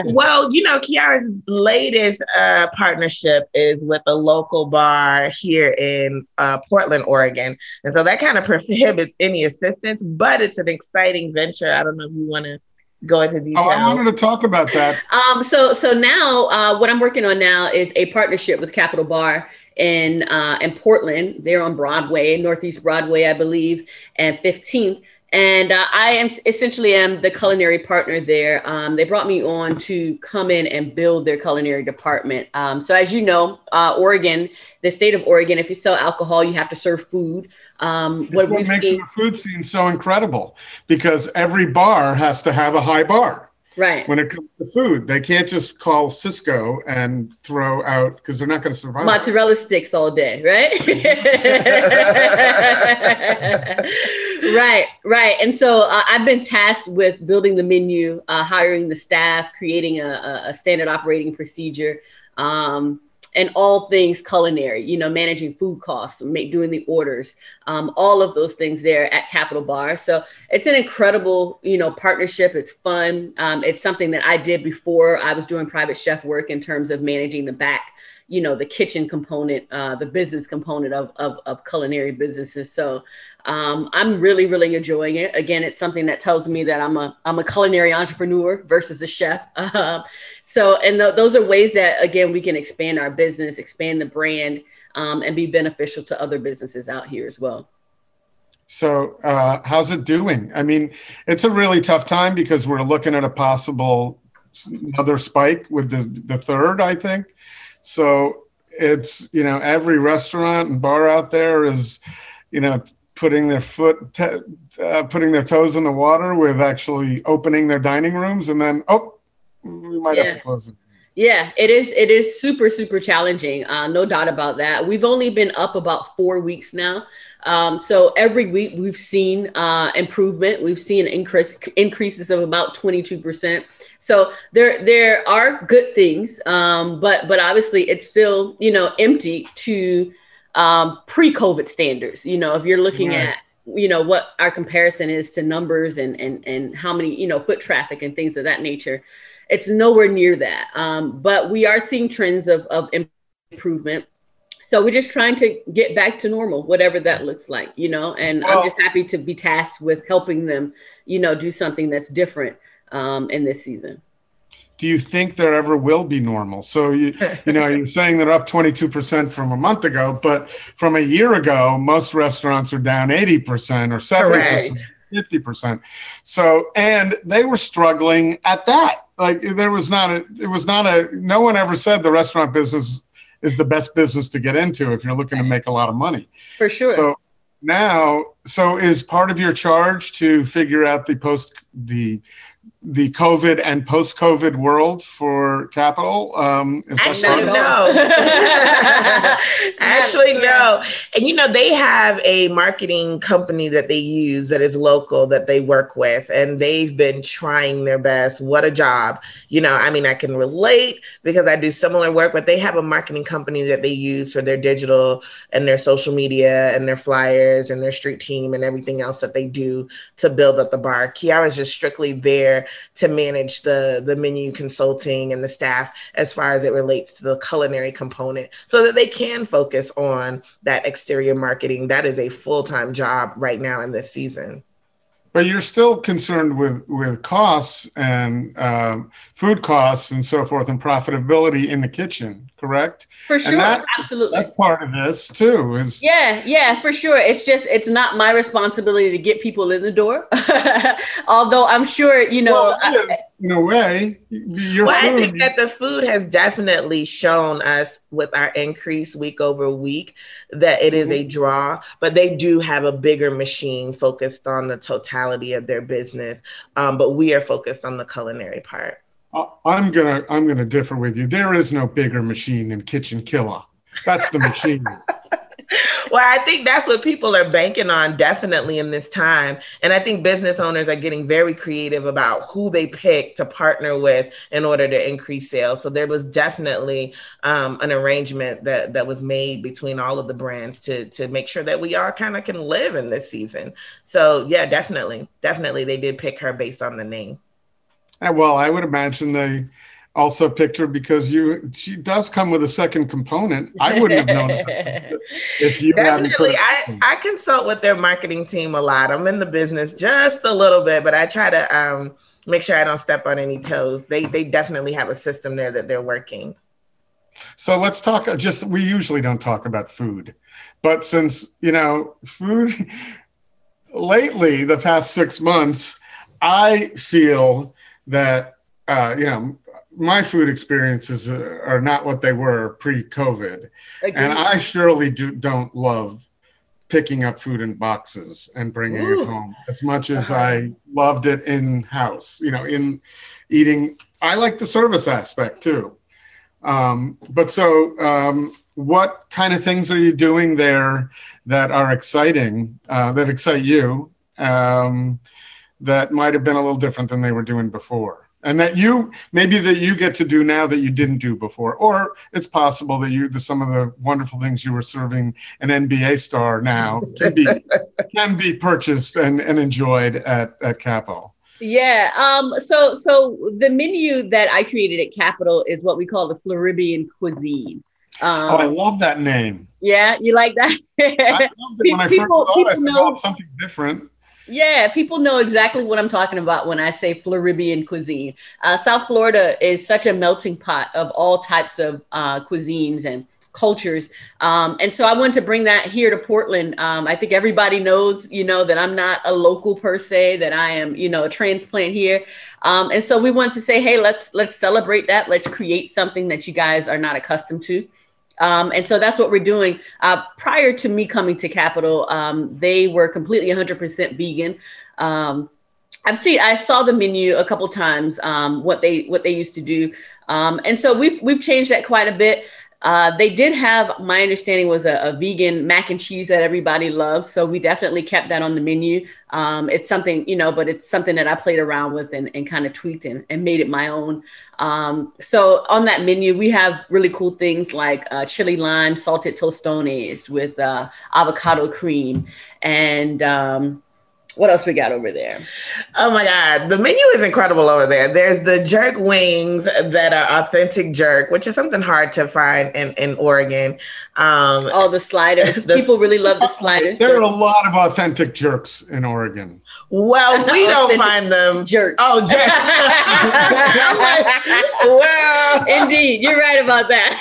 well, you know, Kiara's latest uh, partnership is with a local bar here in uh, Portland, Oregon, and so that kind of prohibits any assistance. But it's an exciting venture. I don't know if you want to go into detail. Oh, I wanted to talk about that. Um, so so now uh, what I'm working on now is a partnership with Capital Bar in uh, in Portland. They're on Broadway, Northeast Broadway, I believe, and 15th. And uh, I am essentially am the culinary partner there. Um, they brought me on to come in and build their culinary department. Um, so as you know, uh, Oregon, the state of Oregon, if you sell alcohol, you have to serve food. Um, what, what makes the food scene so incredible because every bar has to have a high bar. Right. When it comes to food, they can't just call Sysco and throw out because they're not going to survive. Mozzarella sticks all day, right? right, right. And so uh, I've been tasked with building the menu, uh, hiring the staff, creating a, a standard operating procedure. Um, and all things culinary, you know, managing food costs, make, doing the orders, um, all of those things there at Capital Bar. So it's an incredible, you know, partnership. It's fun. Um, it's something that I did before I was doing private chef work in terms of managing the back you know the kitchen component uh, the business component of, of, of culinary businesses so um, i'm really really enjoying it. Again it's something that tells me that i'm a i'm a culinary entrepreneur versus a chef. Uh, so and th- those are ways that again we can expand our business expand the brand um, and be beneficial to other businesses out here as well. So uh, how's it doing? I mean it's a really tough time because we're looking at a possible another spike with the the third i think. So it's, you know, every restaurant and bar out there is, you know, putting their foot, te- uh, putting their toes in the water with actually opening their dining rooms. And then, oh, we might yeah. have to close it. Yeah, it is. It is super, super challenging. Uh, no doubt about that. We've only been up about four weeks now. Um, so every week we've seen uh, improvement. We've seen increase increases of about 22%. So there there are good things, um, but but obviously it's still you know empty to um, pre-COVID standards. You know, if you're looking right. at you know what our comparison is to numbers and and and how many you know foot traffic and things of that nature, it's nowhere near that. Um, but we are seeing trends of of improvement. So we're just trying to get back to normal, whatever that looks like, you know. And well, I'm just happy to be tasked with helping them, you know, do something that's different um, in this season. Do you think there ever will be normal? So you you know you're saying they're up 22% from a month ago, but from a year ago, most restaurants are down 80% or 70%. 50%. So, and they were struggling at that. Like there was not a, it was not a, no one ever said the restaurant business is the best business to get into if you're looking to make a lot of money. For sure. So now, so is part of your charge to figure out the post the the COVID and post COVID world for Capital? Um, is Actually, no. Actually, no. And you know, they have a marketing company that they use that is local that they work with, and they've been trying their best. What a job. You know, I mean, I can relate because I do similar work, but they have a marketing company that they use for their digital and their social media and their flyers and their street team and everything else that they do to build up the bar. Kiara is just strictly there to manage the the menu consulting and the staff as far as it relates to the culinary component so that they can focus on that exterior marketing. That is a full-time job right now in this season but you're still concerned with with costs and um, food costs and so forth and profitability in the kitchen correct? For sure that, absolutely. that's part of this too is yeah yeah for sure. It's just it's not my responsibility to get people in the door. Although i'm sure you know well, I, in a way your well, food, i think that the food has definitely shown us with our increase week over week that it is a mm-hmm. draw but they do have a bigger machine focused on the totality of their business um, but we are focused on the culinary part I'm gonna I'm gonna differ with you. There is no bigger machine than Kitchen Killa. That's the machine. well, I think that's what people are banking on definitely in this time. And I think business owners are getting very creative about who they pick to partner with in order to increase sales. So there was definitely um, an arrangement that that was made between all of the brands to to make sure that we all kind of can live in this season. So yeah, definitely, definitely they did pick her based on the name. Well, I would imagine they also picked her because you she does come with a second component. I wouldn't have known if you hadn't. definitely. I I consult with their marketing team a lot. I'm in the business just a little bit, but I try to um, make sure I don't step on any toes. They they definitely have a system there that they're working. So let's talk. Uh, just we usually don't talk about food, but since you know food lately, the past six months, I feel that uh, you know my food experiences are not what they were pre-COVID, and I surely do don't love picking up food in boxes and bringing Ooh. it home as much as uh-huh. I loved it in house. You know, in eating, I like the service aspect too. Um, but so, um, what kind of things are you doing there that are exciting, uh, that excite you? Um, that might have been a little different than they were doing before and that you maybe that you get to do now that you didn't do before or it's possible that you the, some of the wonderful things you were serving an nba star now can be can be purchased and, and enjoyed at, at capital yeah um so so the menu that i created at capital is what we call the Floribbean cuisine um, oh, I love that name. Yeah, you like that? I loved it when I first saw it. I said, know, oh, something different. Yeah, people know exactly what I'm talking about when I say Floridian cuisine. Uh, South Florida is such a melting pot of all types of uh, cuisines and cultures. Um, and so I wanted to bring that here to Portland. Um, I think everybody knows, you know, that I'm not a local per se, that I am, you know, a transplant here. Um, and so we want to say, hey, let's let's celebrate that. Let's create something that you guys are not accustomed to. Um, and so that's what we're doing. Uh, prior to me coming to Capital, um, they were completely 100% vegan. Um, I've seen, I saw the menu a couple times. Um, what they what they used to do, um, and so we've we've changed that quite a bit. Uh, they did have, my understanding was a, a, vegan mac and cheese that everybody loves. So we definitely kept that on the menu. Um, it's something, you know, but it's something that I played around with and, and kind of tweaked and, and, made it my own. Um, so on that menu, we have really cool things like uh, chili lime salted tostones with uh, avocado cream and um, what else we got over there? Oh my God. The menu is incredible over there. There's the jerk wings that are authentic jerk, which is something hard to find in, in Oregon. Um, All the sliders. The, People really love the sliders. There are a lot of authentic jerks in Oregon. Well, we don't find them jerks. Oh, jerks. well, indeed, you're right about that.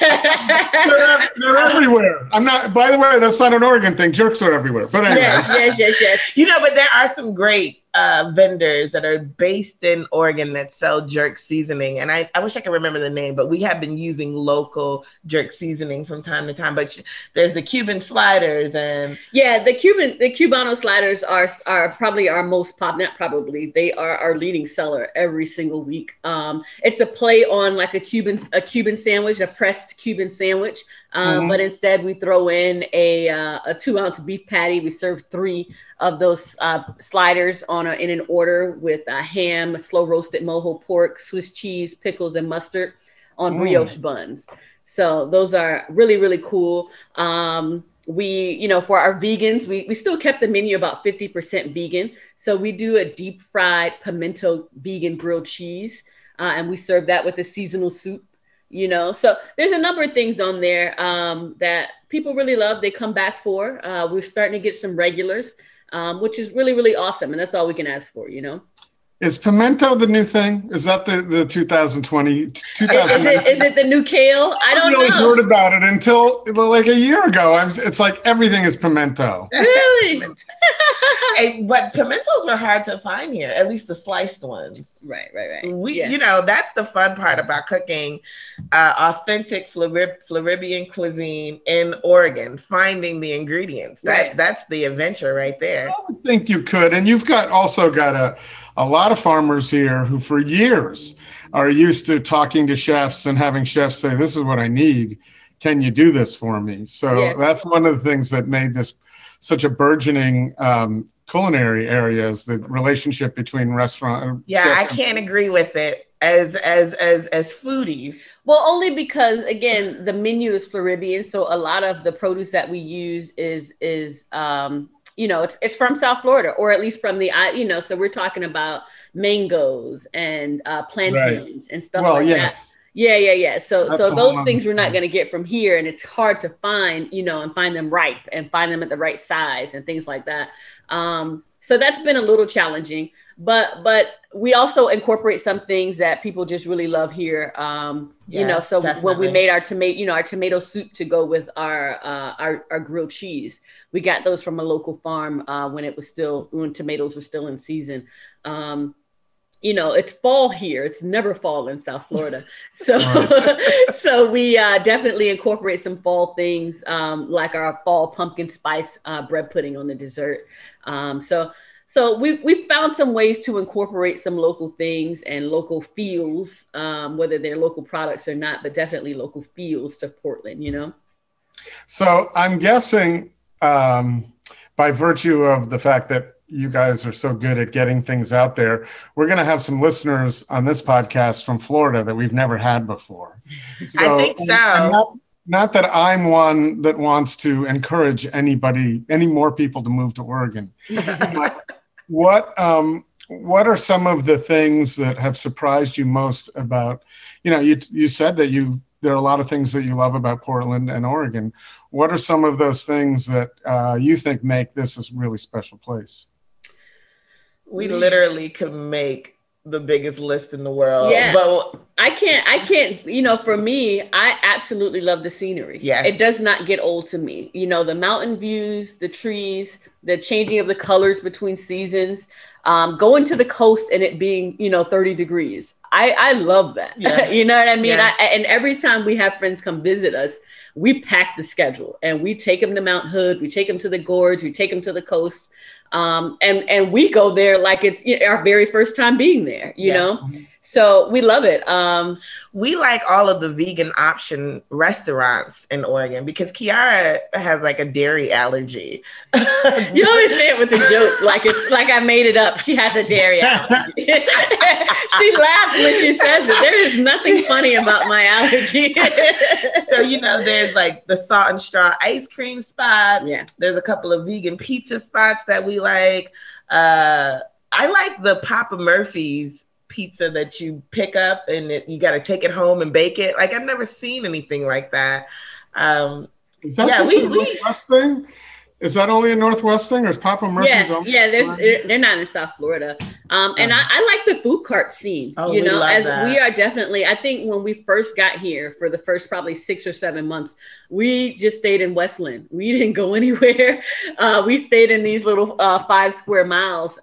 they're, they're, everywhere. I'm not. By the way, that's not an Oregon thing. Jerks are everywhere. But anyway. Yes, yes, yes, yes. You know, but there are some great uh, vendors that are based in Oregon that sell jerk seasoning. And I, I wish I could remember the name, but we have been using local jerk seasoning from time to time. But there's the Cuban sliders and yeah, the Cuban the Cubano sliders are are probably our most pop not probably they are our leading seller every single week. Um, it's a play on like a Cuban a Cuban sandwich, a pressed Cuban sandwich. Um, mm-hmm. But instead, we throw in a, uh, a two ounce beef patty. We serve three of those uh, sliders on a, in an order with a ham, slow roasted mojo pork, Swiss cheese, pickles, and mustard on mm. brioche buns. So those are really really cool. Um, we, you know, for our vegans, we, we still kept the menu about 50% vegan. So we do a deep fried pimento vegan grilled cheese, uh, and we serve that with a seasonal soup you know so there's a number of things on there um, that people really love they come back for uh, we're starting to get some regulars um, which is really really awesome and that's all we can ask for you know is pimento the new thing? Is that the, the 2020? 2000 is, it, is it the new kale? I don't know. I really know. heard about it until like a year ago. I've, it's like everything is pimento. Really? and, but pimentos were hard to find here, at least the sliced ones. Right, right, right. We, yeah. you know, that's the fun part about cooking uh, authentic Florib- Floridian cuisine in Oregon, finding the ingredients. That right. That's the adventure right there. I would think you could. And you've got also got a a lot of farmers here who for years are used to talking to chefs and having chefs say, This is what I need. Can you do this for me? So yeah. that's one of the things that made this such a burgeoning um, culinary area is the relationship between restaurant. Yeah, I can't agree with it as as as as foodies. Well, only because again, the menu is Floridian, so a lot of the produce that we use is is um, you know, it's, it's from South Florida, or at least from the, you know, so we're talking about mangoes and uh, plantains right. and stuff well, like yes. that. Yeah, yeah, yeah. So, That's so those things we're not going to get from here, and it's hard to find, you know, and find them ripe and find them at the right size and things like that. Um, so that's been a little challenging but but we also incorporate some things that people just really love here um yeah, you know so definitely. when we made our tomato you know our tomato soup to go with our uh our, our grilled cheese we got those from a local farm uh when it was still when tomatoes were still in season. Um you know it's fall here. It's never fall in south florida. So so we uh, definitely incorporate some fall things um, like our fall pumpkin spice uh, bread pudding on the dessert. Um, so so we we found some ways to incorporate some local things and local feels, um, whether they're local products or not, but definitely local feels to Portland. You know. So I'm guessing, um, by virtue of the fact that you guys are so good at getting things out there, we're going to have some listeners on this podcast from Florida that we've never had before. So, I think so. Not, not that I'm one that wants to encourage anybody, any more people to move to Oregon. what um, what are some of the things that have surprised you most about? You know, you you said that you there are a lot of things that you love about Portland and Oregon. What are some of those things that uh, you think make this a really special place? We literally could make the biggest list in the world. Yeah. But I can't, I can't, you know, for me, I absolutely love the scenery. Yeah. It does not get old to me. You know, the mountain views, the trees, the changing of the colors between seasons, um, going to the coast and it being, you know, 30 degrees. I, I love that. Yeah. you know what I mean? Yeah. I, and every time we have friends come visit us, we pack the schedule and we take them to Mount Hood, we take them to the gorge, we take them to the coast um, and and we go there like it's our very first time being there you yeah. know so we love it. Um, we like all of the vegan option restaurants in oregon because kiara has like a dairy allergy. You always say it with a joke like it's like i made it up. She has a dairy allergy. She laughs when she says it. There is nothing funny about my allergy. So you know there's like the salt and straw ice cream spot. Yeah. There's a couple of vegan pizza spots that we like. Uh, I like the Papa Murphy's pizza that you pick up and it, you got to take it home and bake it. Like I've never seen anything like that. Um, Is that yeah, just we, a Northwest we, thing? Is that only a Northwest thing, or is Papa Murphy's? Yeah, yeah. There's they're not in South Florida, um, and I, I, like the food cart scene. Oh, you know, as that. we are definitely. I think when we first got here for the first probably six or seven months, we just stayed in West Linn. We didn't go anywhere. Uh, we stayed in these little uh, five square miles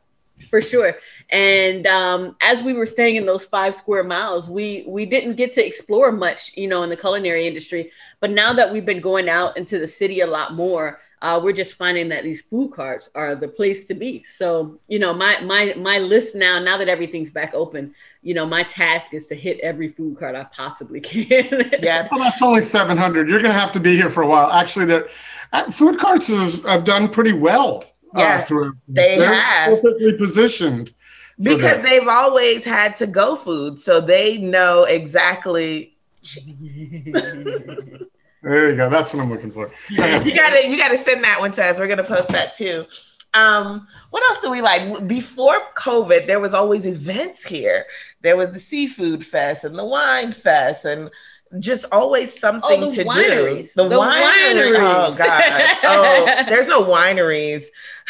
for sure. And um, as we were staying in those five square miles, we we didn't get to explore much, you know, in the culinary industry. But now that we've been going out into the city a lot more, uh, we're just finding that these food carts are the place to be. So, you know, my my my list now, now that everything's back open, you know, my task is to hit every food cart I possibly can. yeah. Well, that's only 700. You're going to have to be here for a while. Actually, there, uh, food carts have, have done pretty well. uh, Yeah, through, they they're have. perfectly positioned. For because this. they've always had to go food, so they know exactly. There you go. That's what I'm looking for. You gotta, you gotta send that one to us. We're gonna post that too. Um, what else do we like? Before COVID, there was always events here. There was the seafood fest and the wine fest, and just always something Oh, the to wineries. do. The wineries. Oh God. Oh, there's no wineries.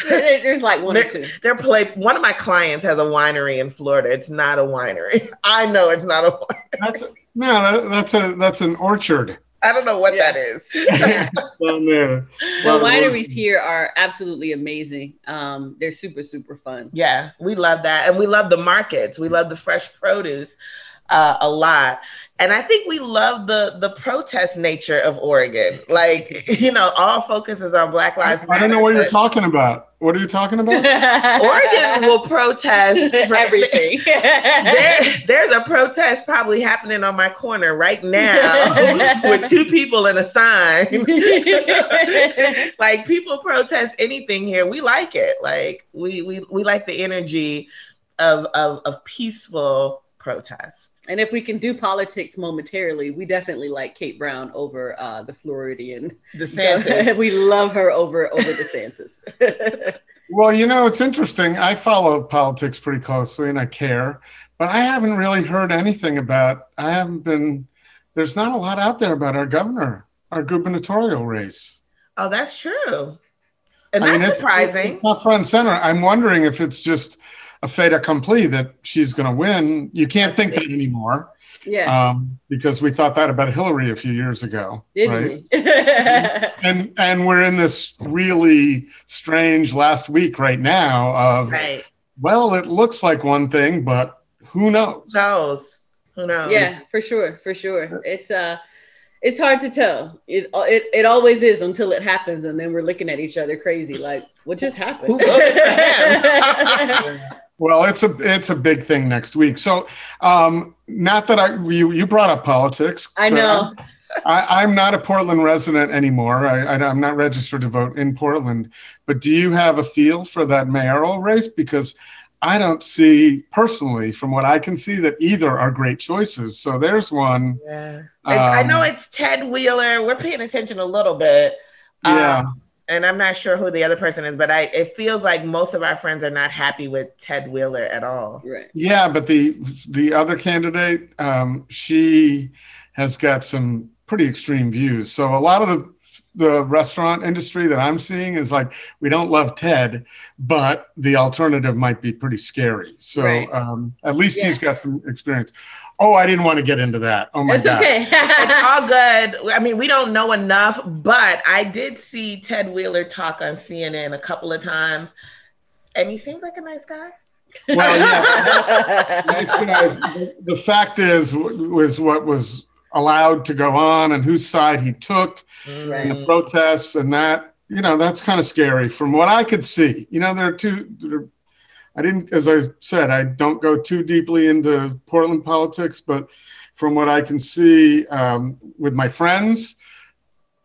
There's like one or two. They're play. One of my clients has a winery in Florida. It's not a winery. I know it's not a. Winery. That's no, that, that's a that's an orchard I don't know what Yeah. that is. down there. The Lot wineries orchards. here are absolutely amazing. Um, they're super, super fun. Yeah, we love that. And we love the markets. We love the fresh produce uh, a lot. And I think we love the the protest nature of Oregon. Like, you know, all focus is on Black Lives Matter. I don't know what you're talking about. What are you talking about? Oregon will protest for everything. There, there's a protest probably happening on my corner right now with two people and a sign. like people protest anything here. We like it. Like we we, we like the energy of, of of peaceful protest. And if we can do politics momentarily, we definitely like Kate Brown over uh, the Floridian. DeSantis. we love her over over DeSantis. Well, you know, it's interesting. I follow politics pretty closely and I care, but I haven't really heard anything about. I haven't been. There's not a lot out there about our governor, our gubernatorial race. oh, that's true. And I mean, that's it's, surprising. It's not front and center. I'm wondering if it's just a fait accompli that she's going to win. You can't think that anymore yeah, um, because we thought that about Hillary a few years ago. didn't right? we? And and we're in this really strange last week right now of right. well, it looks like one thing, but who knows? Who knows? Who knows? yeah, for sure, for sure. It's uh it's hard to tell. It, it it always is until it happens, and then we're looking at each other crazy, like what just happened? Who voted for him? Well, it's a it's a big thing next week. So, um, not that I you you brought up politics. I know. I, I'm not a Portland resident anymore. I, I, I'm not registered to vote in Portland. But do you have a feel for that mayoral race? Because I don't see personally, from what I can see, that either are great choices. So there's one. Yeah. It's, I Um, know it's Ted Wheeler. We're paying attention a little bit. Um, Yeah. And I'm not sure who the other person is, but I it feels like most of our friends are not happy with Ted Wheeler at all. Right. Yeah, but the the other candidate, um, she has got some pretty extreme views. So a lot of the the restaurant industry that I'm seeing is like we don't love Ted, but the alternative might be pretty scary. So Right. um, at least Yeah. he's got some experience. Oh, I didn't want to get into that. Oh my god. It's god. okay. It's all good. I mean, we don't know enough, but I did see Ted Wheeler talk on CNN a couple of times, and he seems like a nice guy. Well, yeah. nice guys. The fact is, was what was allowed to go on and whose side he took. Right. and the protests and that you know that's kind of scary from what i could see you know there are two there, i didn't as i said i don't go too deeply into portland politics but from what i can see um, with my friends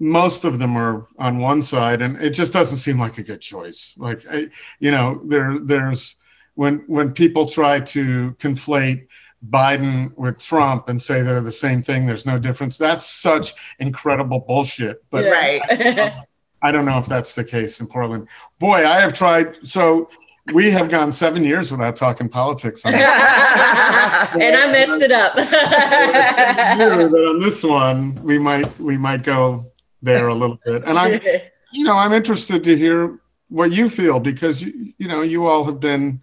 most of them are on one side and it just doesn't seem like a good choice like I, you know there there's when when people try to conflate Biden with Trump and say they're the same thing. There's no difference. That's such incredible bullshit. But Yeah. Right. I don't know if that's the case in Portland. Boy, I have tried. So we have gone seven years without talking politics. On and I messed it up. but on this one, we might we might go there a little bit. And I'm you know I'm interested to hear what you feel because you you know you all have been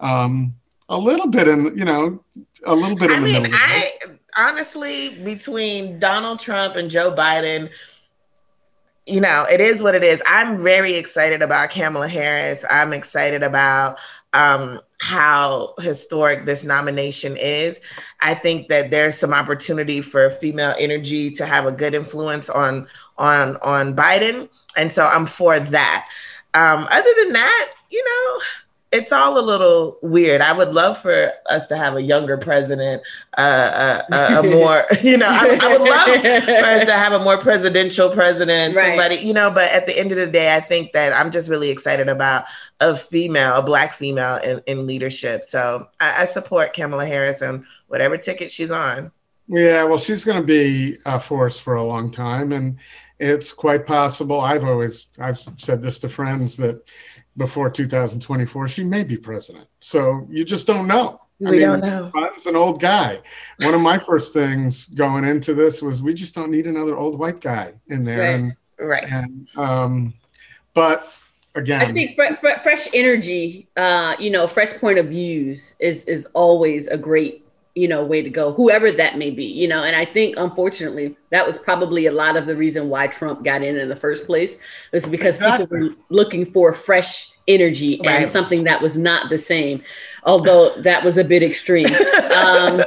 um, a little bit in you know a little bit in I the mean, middle. I honestly between Donald Trump and Joe Biden, you know, it is what it is. I'm very excited about Kamala Harris. I'm excited about um, how historic this nomination is. I think that there's some opportunity for female energy to have a good influence on on on Biden, and so I'm for that. Um, other than that, you know, it's all a little weird. I would love for us to have a younger president, uh, uh, uh, a more, you know, I, I, would love for us to have a more presidential president, right. somebody, you know, but at the end of the day, I think that I'm just really excited about a female, a black female in, in leadership. So I, I support Kamala Harris and whatever ticket she's on. Yeah, well, she's going to be a force for a long time. And it's quite possible. I've always, I've said this to friends that, before 2024, she may be president. So you just don't know. We I mean, don't know. Biden's an old guy. One of my first things going into this was we just don't need another old white guy in there. Right. And, right. And, um, but again, I think fre- fre- fresh energy, uh, you know, fresh point of views is is always a great you know way to go whoever that may be you know and i think unfortunately that was probably a lot of the reason why trump got in in the first place was because exactly. people were looking for fresh energy right. and something that was not the same although that was a bit extreme um,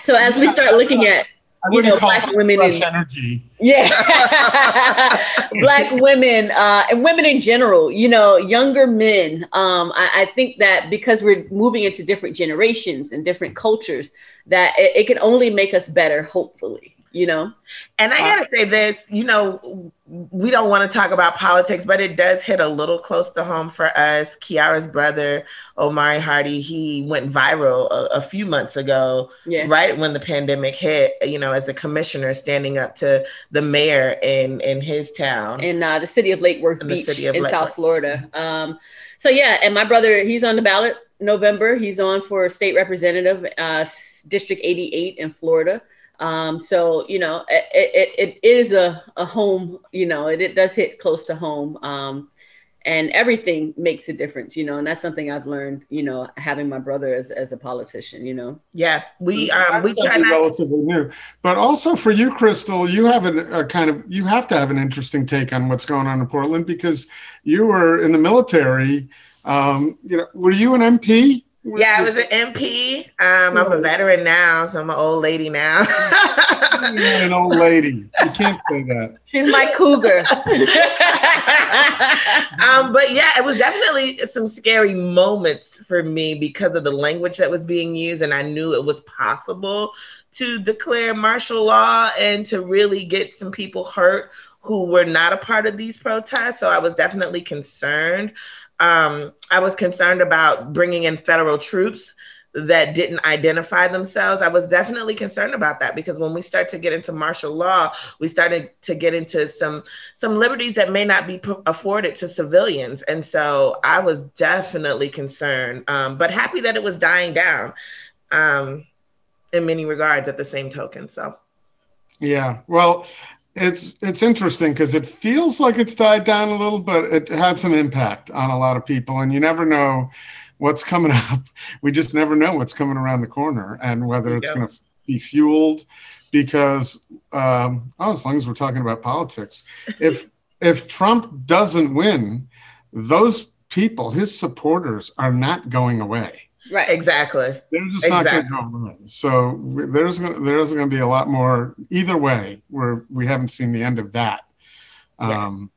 so as we start looking at you know, black women in energy. Yeah, black women uh, and women in general. You know, younger men. Um, I, I, think that because we're moving into different generations and different cultures, that it, it can only make us better. Hopefully, you know. And I gotta say this, you know, we don't want to talk about politics, but it does hit a little close to home for us. Kiara's brother, Omari Hardy, he went viral a, a few months ago, yeah. right when the pandemic hit, you know, as a commissioner standing up to the mayor in, in his town. In uh, the city of Lake Worth in Beach in Lake South Worth. Florida. Um, so yeah, and my brother, he's on the ballot November. He's on for state representative, uh, District 88 in Florida. Um, so you know, it, it, it is a, a home. You know, it, it does hit close to home, um, and everything makes a difference. You know, and that's something I've learned. You know, having my brother as, as a politician. You know. Yeah, we um, we try not relatively new, but also for you, Crystal, you have a, a kind of you have to have an interesting take on what's going on in Portland because you were in the military. Um, you know, were you an MP? Yeah, I was an MP. Um, I'm a veteran now, so I'm an old lady now. an old lady. You can't say that. She's my cougar. um, but yeah, it was definitely some scary moments for me because of the language that was being used, and I knew it was possible to declare martial law and to really get some people hurt who were not a part of these protests. So I was definitely concerned. Um, I was concerned about bringing in federal troops that didn't identify themselves. I was definitely concerned about that because when we start to get into martial law, we started to get into some some liberties that may not be afforded to civilians, and so I was definitely concerned. Um, but happy that it was dying down, um, in many regards. At the same token, so yeah, well, it's it's interesting because it feels like it's died down a little, but it had some impact on a lot of people, and you never know what's coming up. We just never know what's coming around the corner, and whether it's going to be fueled. Because um, oh, as long as we're talking about politics, if if Trump doesn't win, those people, his supporters, are not going away. Right. Exactly. They're just exactly. not going to go away. So there's gonna, there's going to be a lot more either way where we haven't seen the end of that. Um, yeah.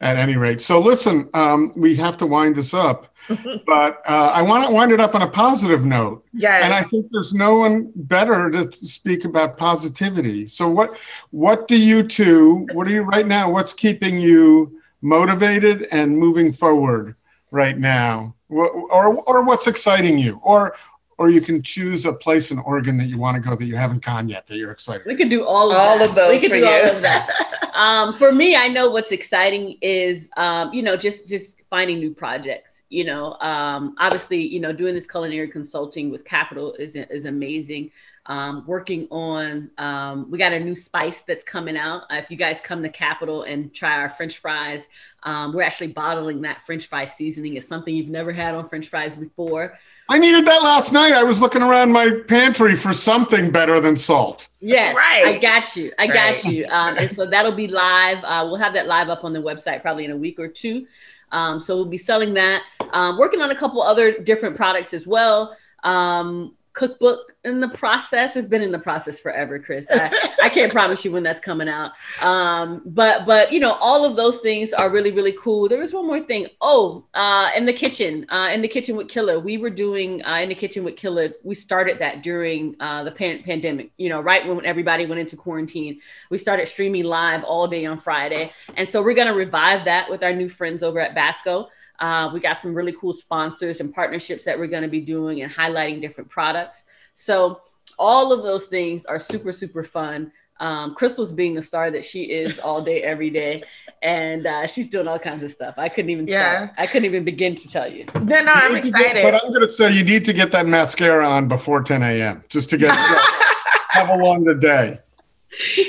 At any rate, so listen, um, we have to wind this up, but uh, I want to wind it up on a positive note. Yeah. And I think there's no one better to speak about positivity. So what what do you two? What are you right now? What's keeping you motivated and moving forward right now? or or what's exciting you or or you can choose a place in Oregon that you want to go that you haven't gone yet that you're excited. We could do all of all that. of those. We could do you. all of that. um, for me, I know what's exciting is um, you know just just finding new projects. You know, um, obviously, you know, doing this culinary consulting with Capital is is amazing um, working on um, we got a new spice that's coming out uh, if you guys come to capital and try our french fries um, we're actually bottling that french fry seasoning it's something you've never had on french fries before I needed that last night. I was looking around my pantry for something better than salt. Yes, Right. I got you. I Right. got you. Um, and so that'll be live. Uh, we'll have that live up on the website probably in a week or two. Um, so we'll be selling that. Um, working on a couple other different products as well. Um, cookbook in the process. It's been in the process forever, Chris. I, I can't promise you when that's coming out. Um, but but you know, all of those things are really really cool. There was one more thing. Oh, uh, in the kitchen, uh, in the kitchen with Killa, we were doing uh, in the kitchen with Killa. We started that during uh, the pan- pandemic. You know, right when everybody went into quarantine, we started streaming live all day on Friday, and so we're gonna revive that with our new friends over at Basco. Uh, we got some really cool sponsors and partnerships that we're going to be doing and highlighting different products. So all of those things are super super fun. Um, Crystal's being the star that she is all day every day, and uh, she's doing all kinds of stuff. I couldn't even Yeah. start. I couldn't even begin to tell you. No, no, I'm You get- excited. but I'm going to say you need to get that mascara on before 10 a.m. just to get have a longer day.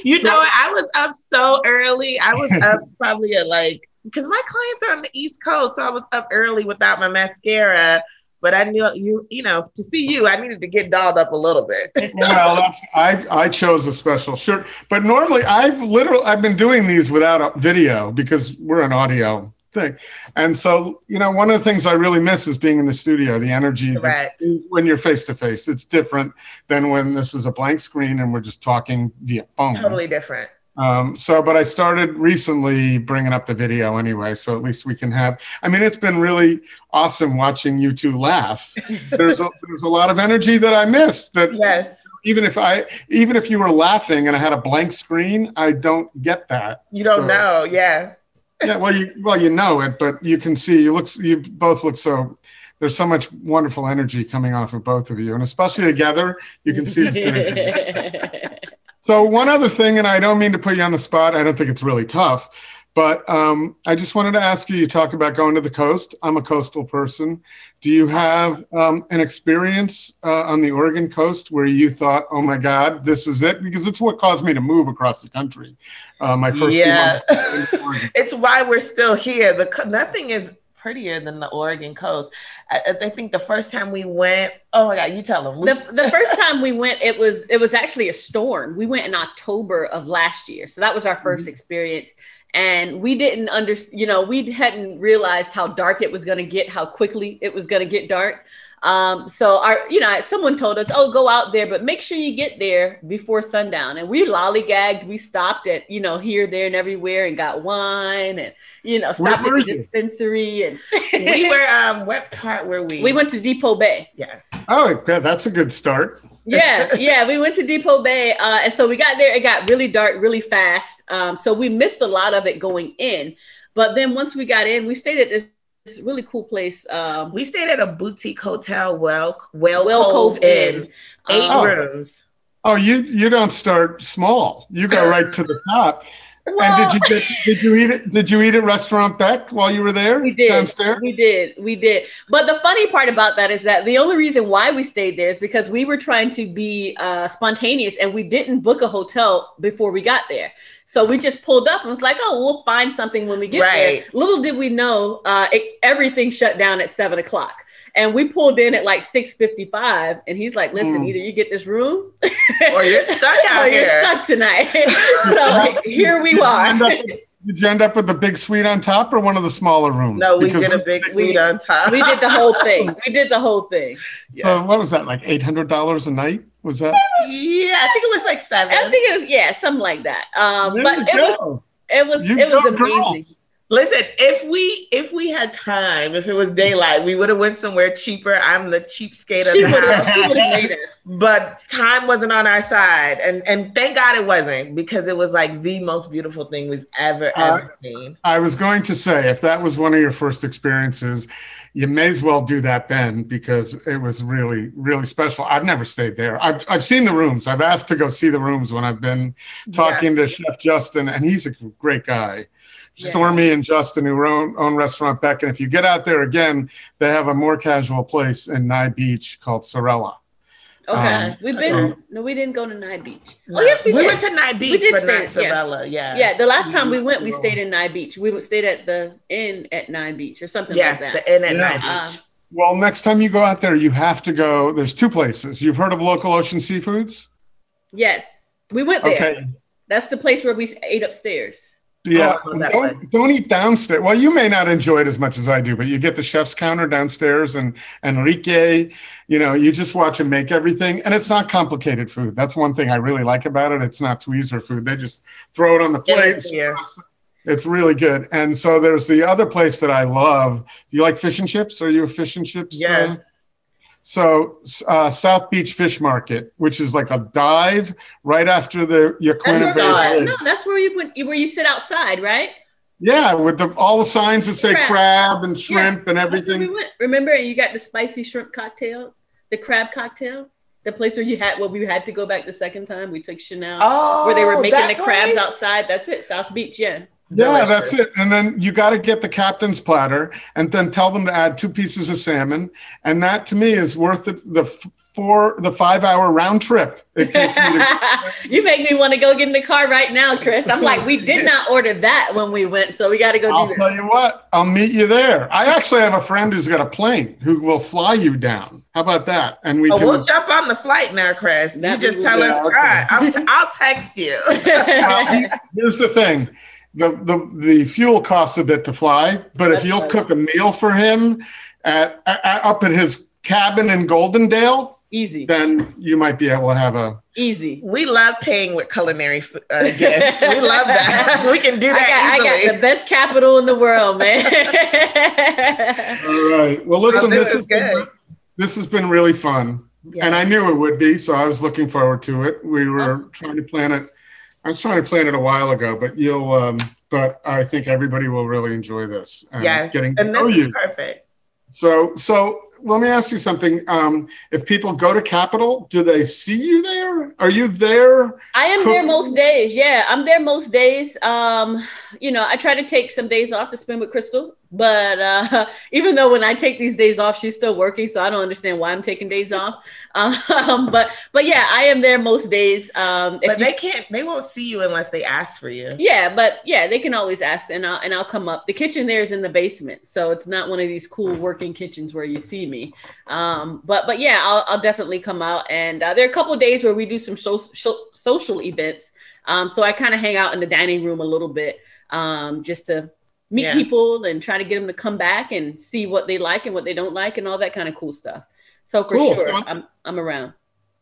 You So- know, I was up so early. I was up probably at like because my clients are on the East Coast, so I was up early without my mascara. But I knew you, you know, to see you, I needed to get dolled up a little bit. Well, that's I I chose a special shirt, but normally I've literally I've been doing these without a video because we're an audio thing, and so you know one of the things I really miss is being in the studio. The energy that when you're face to face, it's different than when this is a blank screen and we're just talking via phone. totally different. Um, so, but I started recently bringing up the video anyway, so at least we can have. I mean, it's been really awesome watching you two laugh. There's a, there's a lot of energy that I missed. That Yes, even if I even if you were laughing and I had a blank screen, I don't get that. you don't So- know. Yeah, Yeah, well, you well you know it, but you can see you look you both look so. There's so much wonderful energy coming off of both of you, and especially together, you can see the synergy. So one other thing, and I don't mean to put you on the spot. I don't think it's really tough, but um, I just wanted to ask you. You talk about going to the coast. I'm a coastal person. Do you have um, an experience uh, on the Oregon coast where you thought, "Oh my God, this is it"? Because it's what caused me to move across the country. Uh, my first Yeah. in Oregon. it's why we're still here. The nothing is prettier than the Oregon coast. I, I think the first time we went, oh my God, you tell them. The, the first time we went it was it was actually a storm. We went in october of last year. So that was our 1st mm-hmm. experience. And we didn't under you know we hadn't realized how dark it was going to get how quickly it was going to get dark um, so our you know someone told us oh go out there but make sure you get there before sundown and we lollygagged we stopped at you know here there and everywhere and got wine and you know Where stopped were at the dispensary and we were, um, what part were we? we went to Depoe Bay yes. Oh, okay, that's a good start. yeah, yeah, we went to Depoe Bay, uh, and so we got there. It got really dark, really fast. Um, so we missed a lot of it going in, but then once we got in, we stayed at this, this really cool place. Um, We stayed at a boutique hotel, Well, well, Whale Cove, Cove Inn, Inn. eight Um, rooms. Oh, you you don't start small. You go right to the top. And did you get, did you eat it? Did you eat at Restaurant Beck while you were there We did. downstairs? We did. We did. But the funny part about that is that the only reason why we stayed there is because we were trying to be uh, spontaneous and we didn't book a hotel before we got there. So we just pulled up and was like, oh, we'll find something when we get Right. there. Little did we know, uh, it, everything shut down at seven o'clock. And we pulled in at like 6.55 and he's like, listen, Mm. either you get this room Or you're stuck out or you're stuck tonight. so here we are. Did you, end up, did you end up with the big suite on top or one of the smaller rooms? No, we Because- did a big We- suite on top. we did the whole thing. We did the whole thing. So what was that like? Eight hundred dollars a night? Was that? yeah, I think it was like seven. I think it was yeah, something like that. Um, There but you it was go. it was You it was amazing. girls. Listen, if we if we had time, if it was daylight, we would have went somewhere cheaper. I'm the cheapskate of the house. she would have made us. but time wasn't on our side and and thank god it wasn't because it was like the most beautiful thing we've ever Uh, ever seen I was going to say, if that was one of your first experiences, you may as well do that then because it was really, really special. I've never stayed there. I've, I've seen the rooms. I've asked to go see the rooms when I've been talking to Chef Justin, and he's a great guy. Yeah. Stormy and Justin, who own, own Restaurant Beck. And if you get out there again, they have a more casual place in Nye Beach called Sorella. Okay, Um, we've been um, no, we didn't go to Nye Beach. No. Oh yes, we, did. went to Nye Beach we did but stay- not Sorella. yeah yeah, the last time we went, we stayed in Nye Beach. We stayed at the inn at Nye Beach or something yeah like that. the inn at Yeah. night Um, beach Well, next time you go out there, you have to go. There's two places. You've heard of Local Ocean Seafoods? Yes, we went there. Okay. That's the place where we ate upstairs. Yeah, Oh, don't, don't eat downstairs. Well, you may not enjoy it as much as I do, but you get the chef's counter downstairs and Enrique, you know, you just watch him make everything. And it's not complicated food. That's one thing I really like about it. It's not tweezer food. They just throw it on the plate. you. It's really good. And so there's the other place that I love. Do you like fish and chips? Are you a fish and chips? uh, Yes. So uh, South Beach Fish Market, which is like a dive right after the That's Yaquina where Bay. Outside. Bridge. no, that's where you went, where you sit outside, right? Yeah, with the, all the signs that say Crab. crab and shrimp and everything. we went. Remember, you got the spicy shrimp cocktail, the crab cocktail, the place where you had well, we had to go back the second time. We took Chanel Oh, where they were making that the crabs place? outside. That's it, South Beach. Yeah. Yeah, Delicious. that's it. And then you got to get the captain's platter and then tell them to add two pieces of salmon. And that to me is worth the, the four, the five hour round trip it takes me to. you make me want to go get in the car right now, Chris. I'm like, we did not order that when we went, so we got to go I'll do tell you what, I'll meet you there. I actually have a friend who's got a plane who will fly you down. How about that? And we Oh, can. we'll jump on the flight now, Chris. That you just tell us Yeah, okay. time. I'm t- I'll text you. Well, here's the thing. The, the the fuel costs a bit to fly, but if you'll right. cook a meal for him at, at up at his cabin in Goldendale, Easy, then you might be able to have a easy. we love paying with culinary uh, gifts. We love that. we can do I that got, I got the best capital in the world, man. All right. Well, listen, this this is has been, good. this has been really fun, Yeah. and I knew it would be, so I was looking forward to it. We were trying to plan it. I was trying to plan it a while ago, but you'll. Um, but I think everybody will really enjoy this. And yes, Getting to and know this you. is perfect. So, so let me ask you something. Um, if people go to Capital, do they see you there? Are you there? I am there most days. Yeah, I'm there most days. Um, you know, I try to take some days off to spend with Crystal, but uh, even though when I take these days off, she's still working, so I don't understand why I'm taking days off. Um, but but yeah, I am there most days. Um, But you- they can't. They won't see you unless they ask for you. yeah, but yeah, they can always ask, and I'll and I'll come up. The kitchen there is in the basement, so it's not one of these cool working kitchens where you see me. Um, but but yeah, I'll, I'll definitely come out. And uh, there are a couple of days where we do some so, so, social events. Um, so I kind of hang out in the dining room a little bit, um, just to meet Yeah. people and try to get them to come back and see what they like and what they don't like and all that kind of cool stuff. So for Cool. sure, So- I'm I'm around.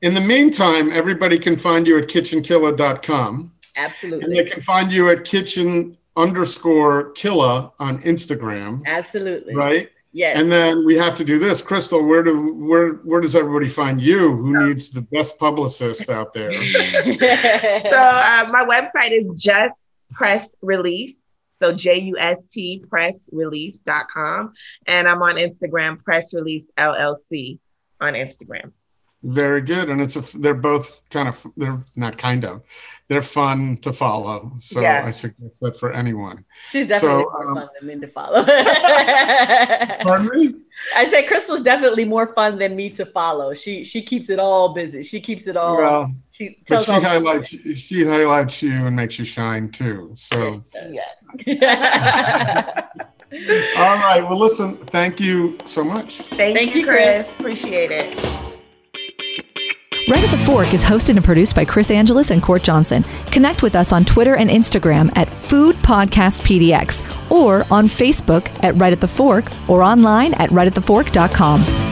In the meantime, everybody can find you at kitchenkilla.com. Absolutely. And they can find you at kitchen underscore killa on Instagram, absolutely. right? Yes. And then we have to do this, Crystal. Where do where where does everybody find you? Who needs the best publicist out there? So uh, my website is just press release. So J U S T pressrelease.com. And I'm on Instagram, press release LLC on Instagram. Very good, and it's a they're both kind of they're not kind of they're fun to follow. So Yeah. I suggest that for anyone. She's definitely So, more um, fun than me to follow. Pardon me? I say Crystal's definitely more fun than me to follow. She she keeps it all busy. She keeps it all. Well, she but she all highlights she highlights you and makes you shine too. So Yeah. all right. Well, listen. Thank you so much. Thank, Thank you, you, Chris. Chris. Appreciate it. Right at the Fork is hosted and produced by Chris Angelus and Court Johnson. Connect with us on Twitter and Instagram at Food Podcast PDX or on Facebook at Right at the Fork or online at rightatthefork.com.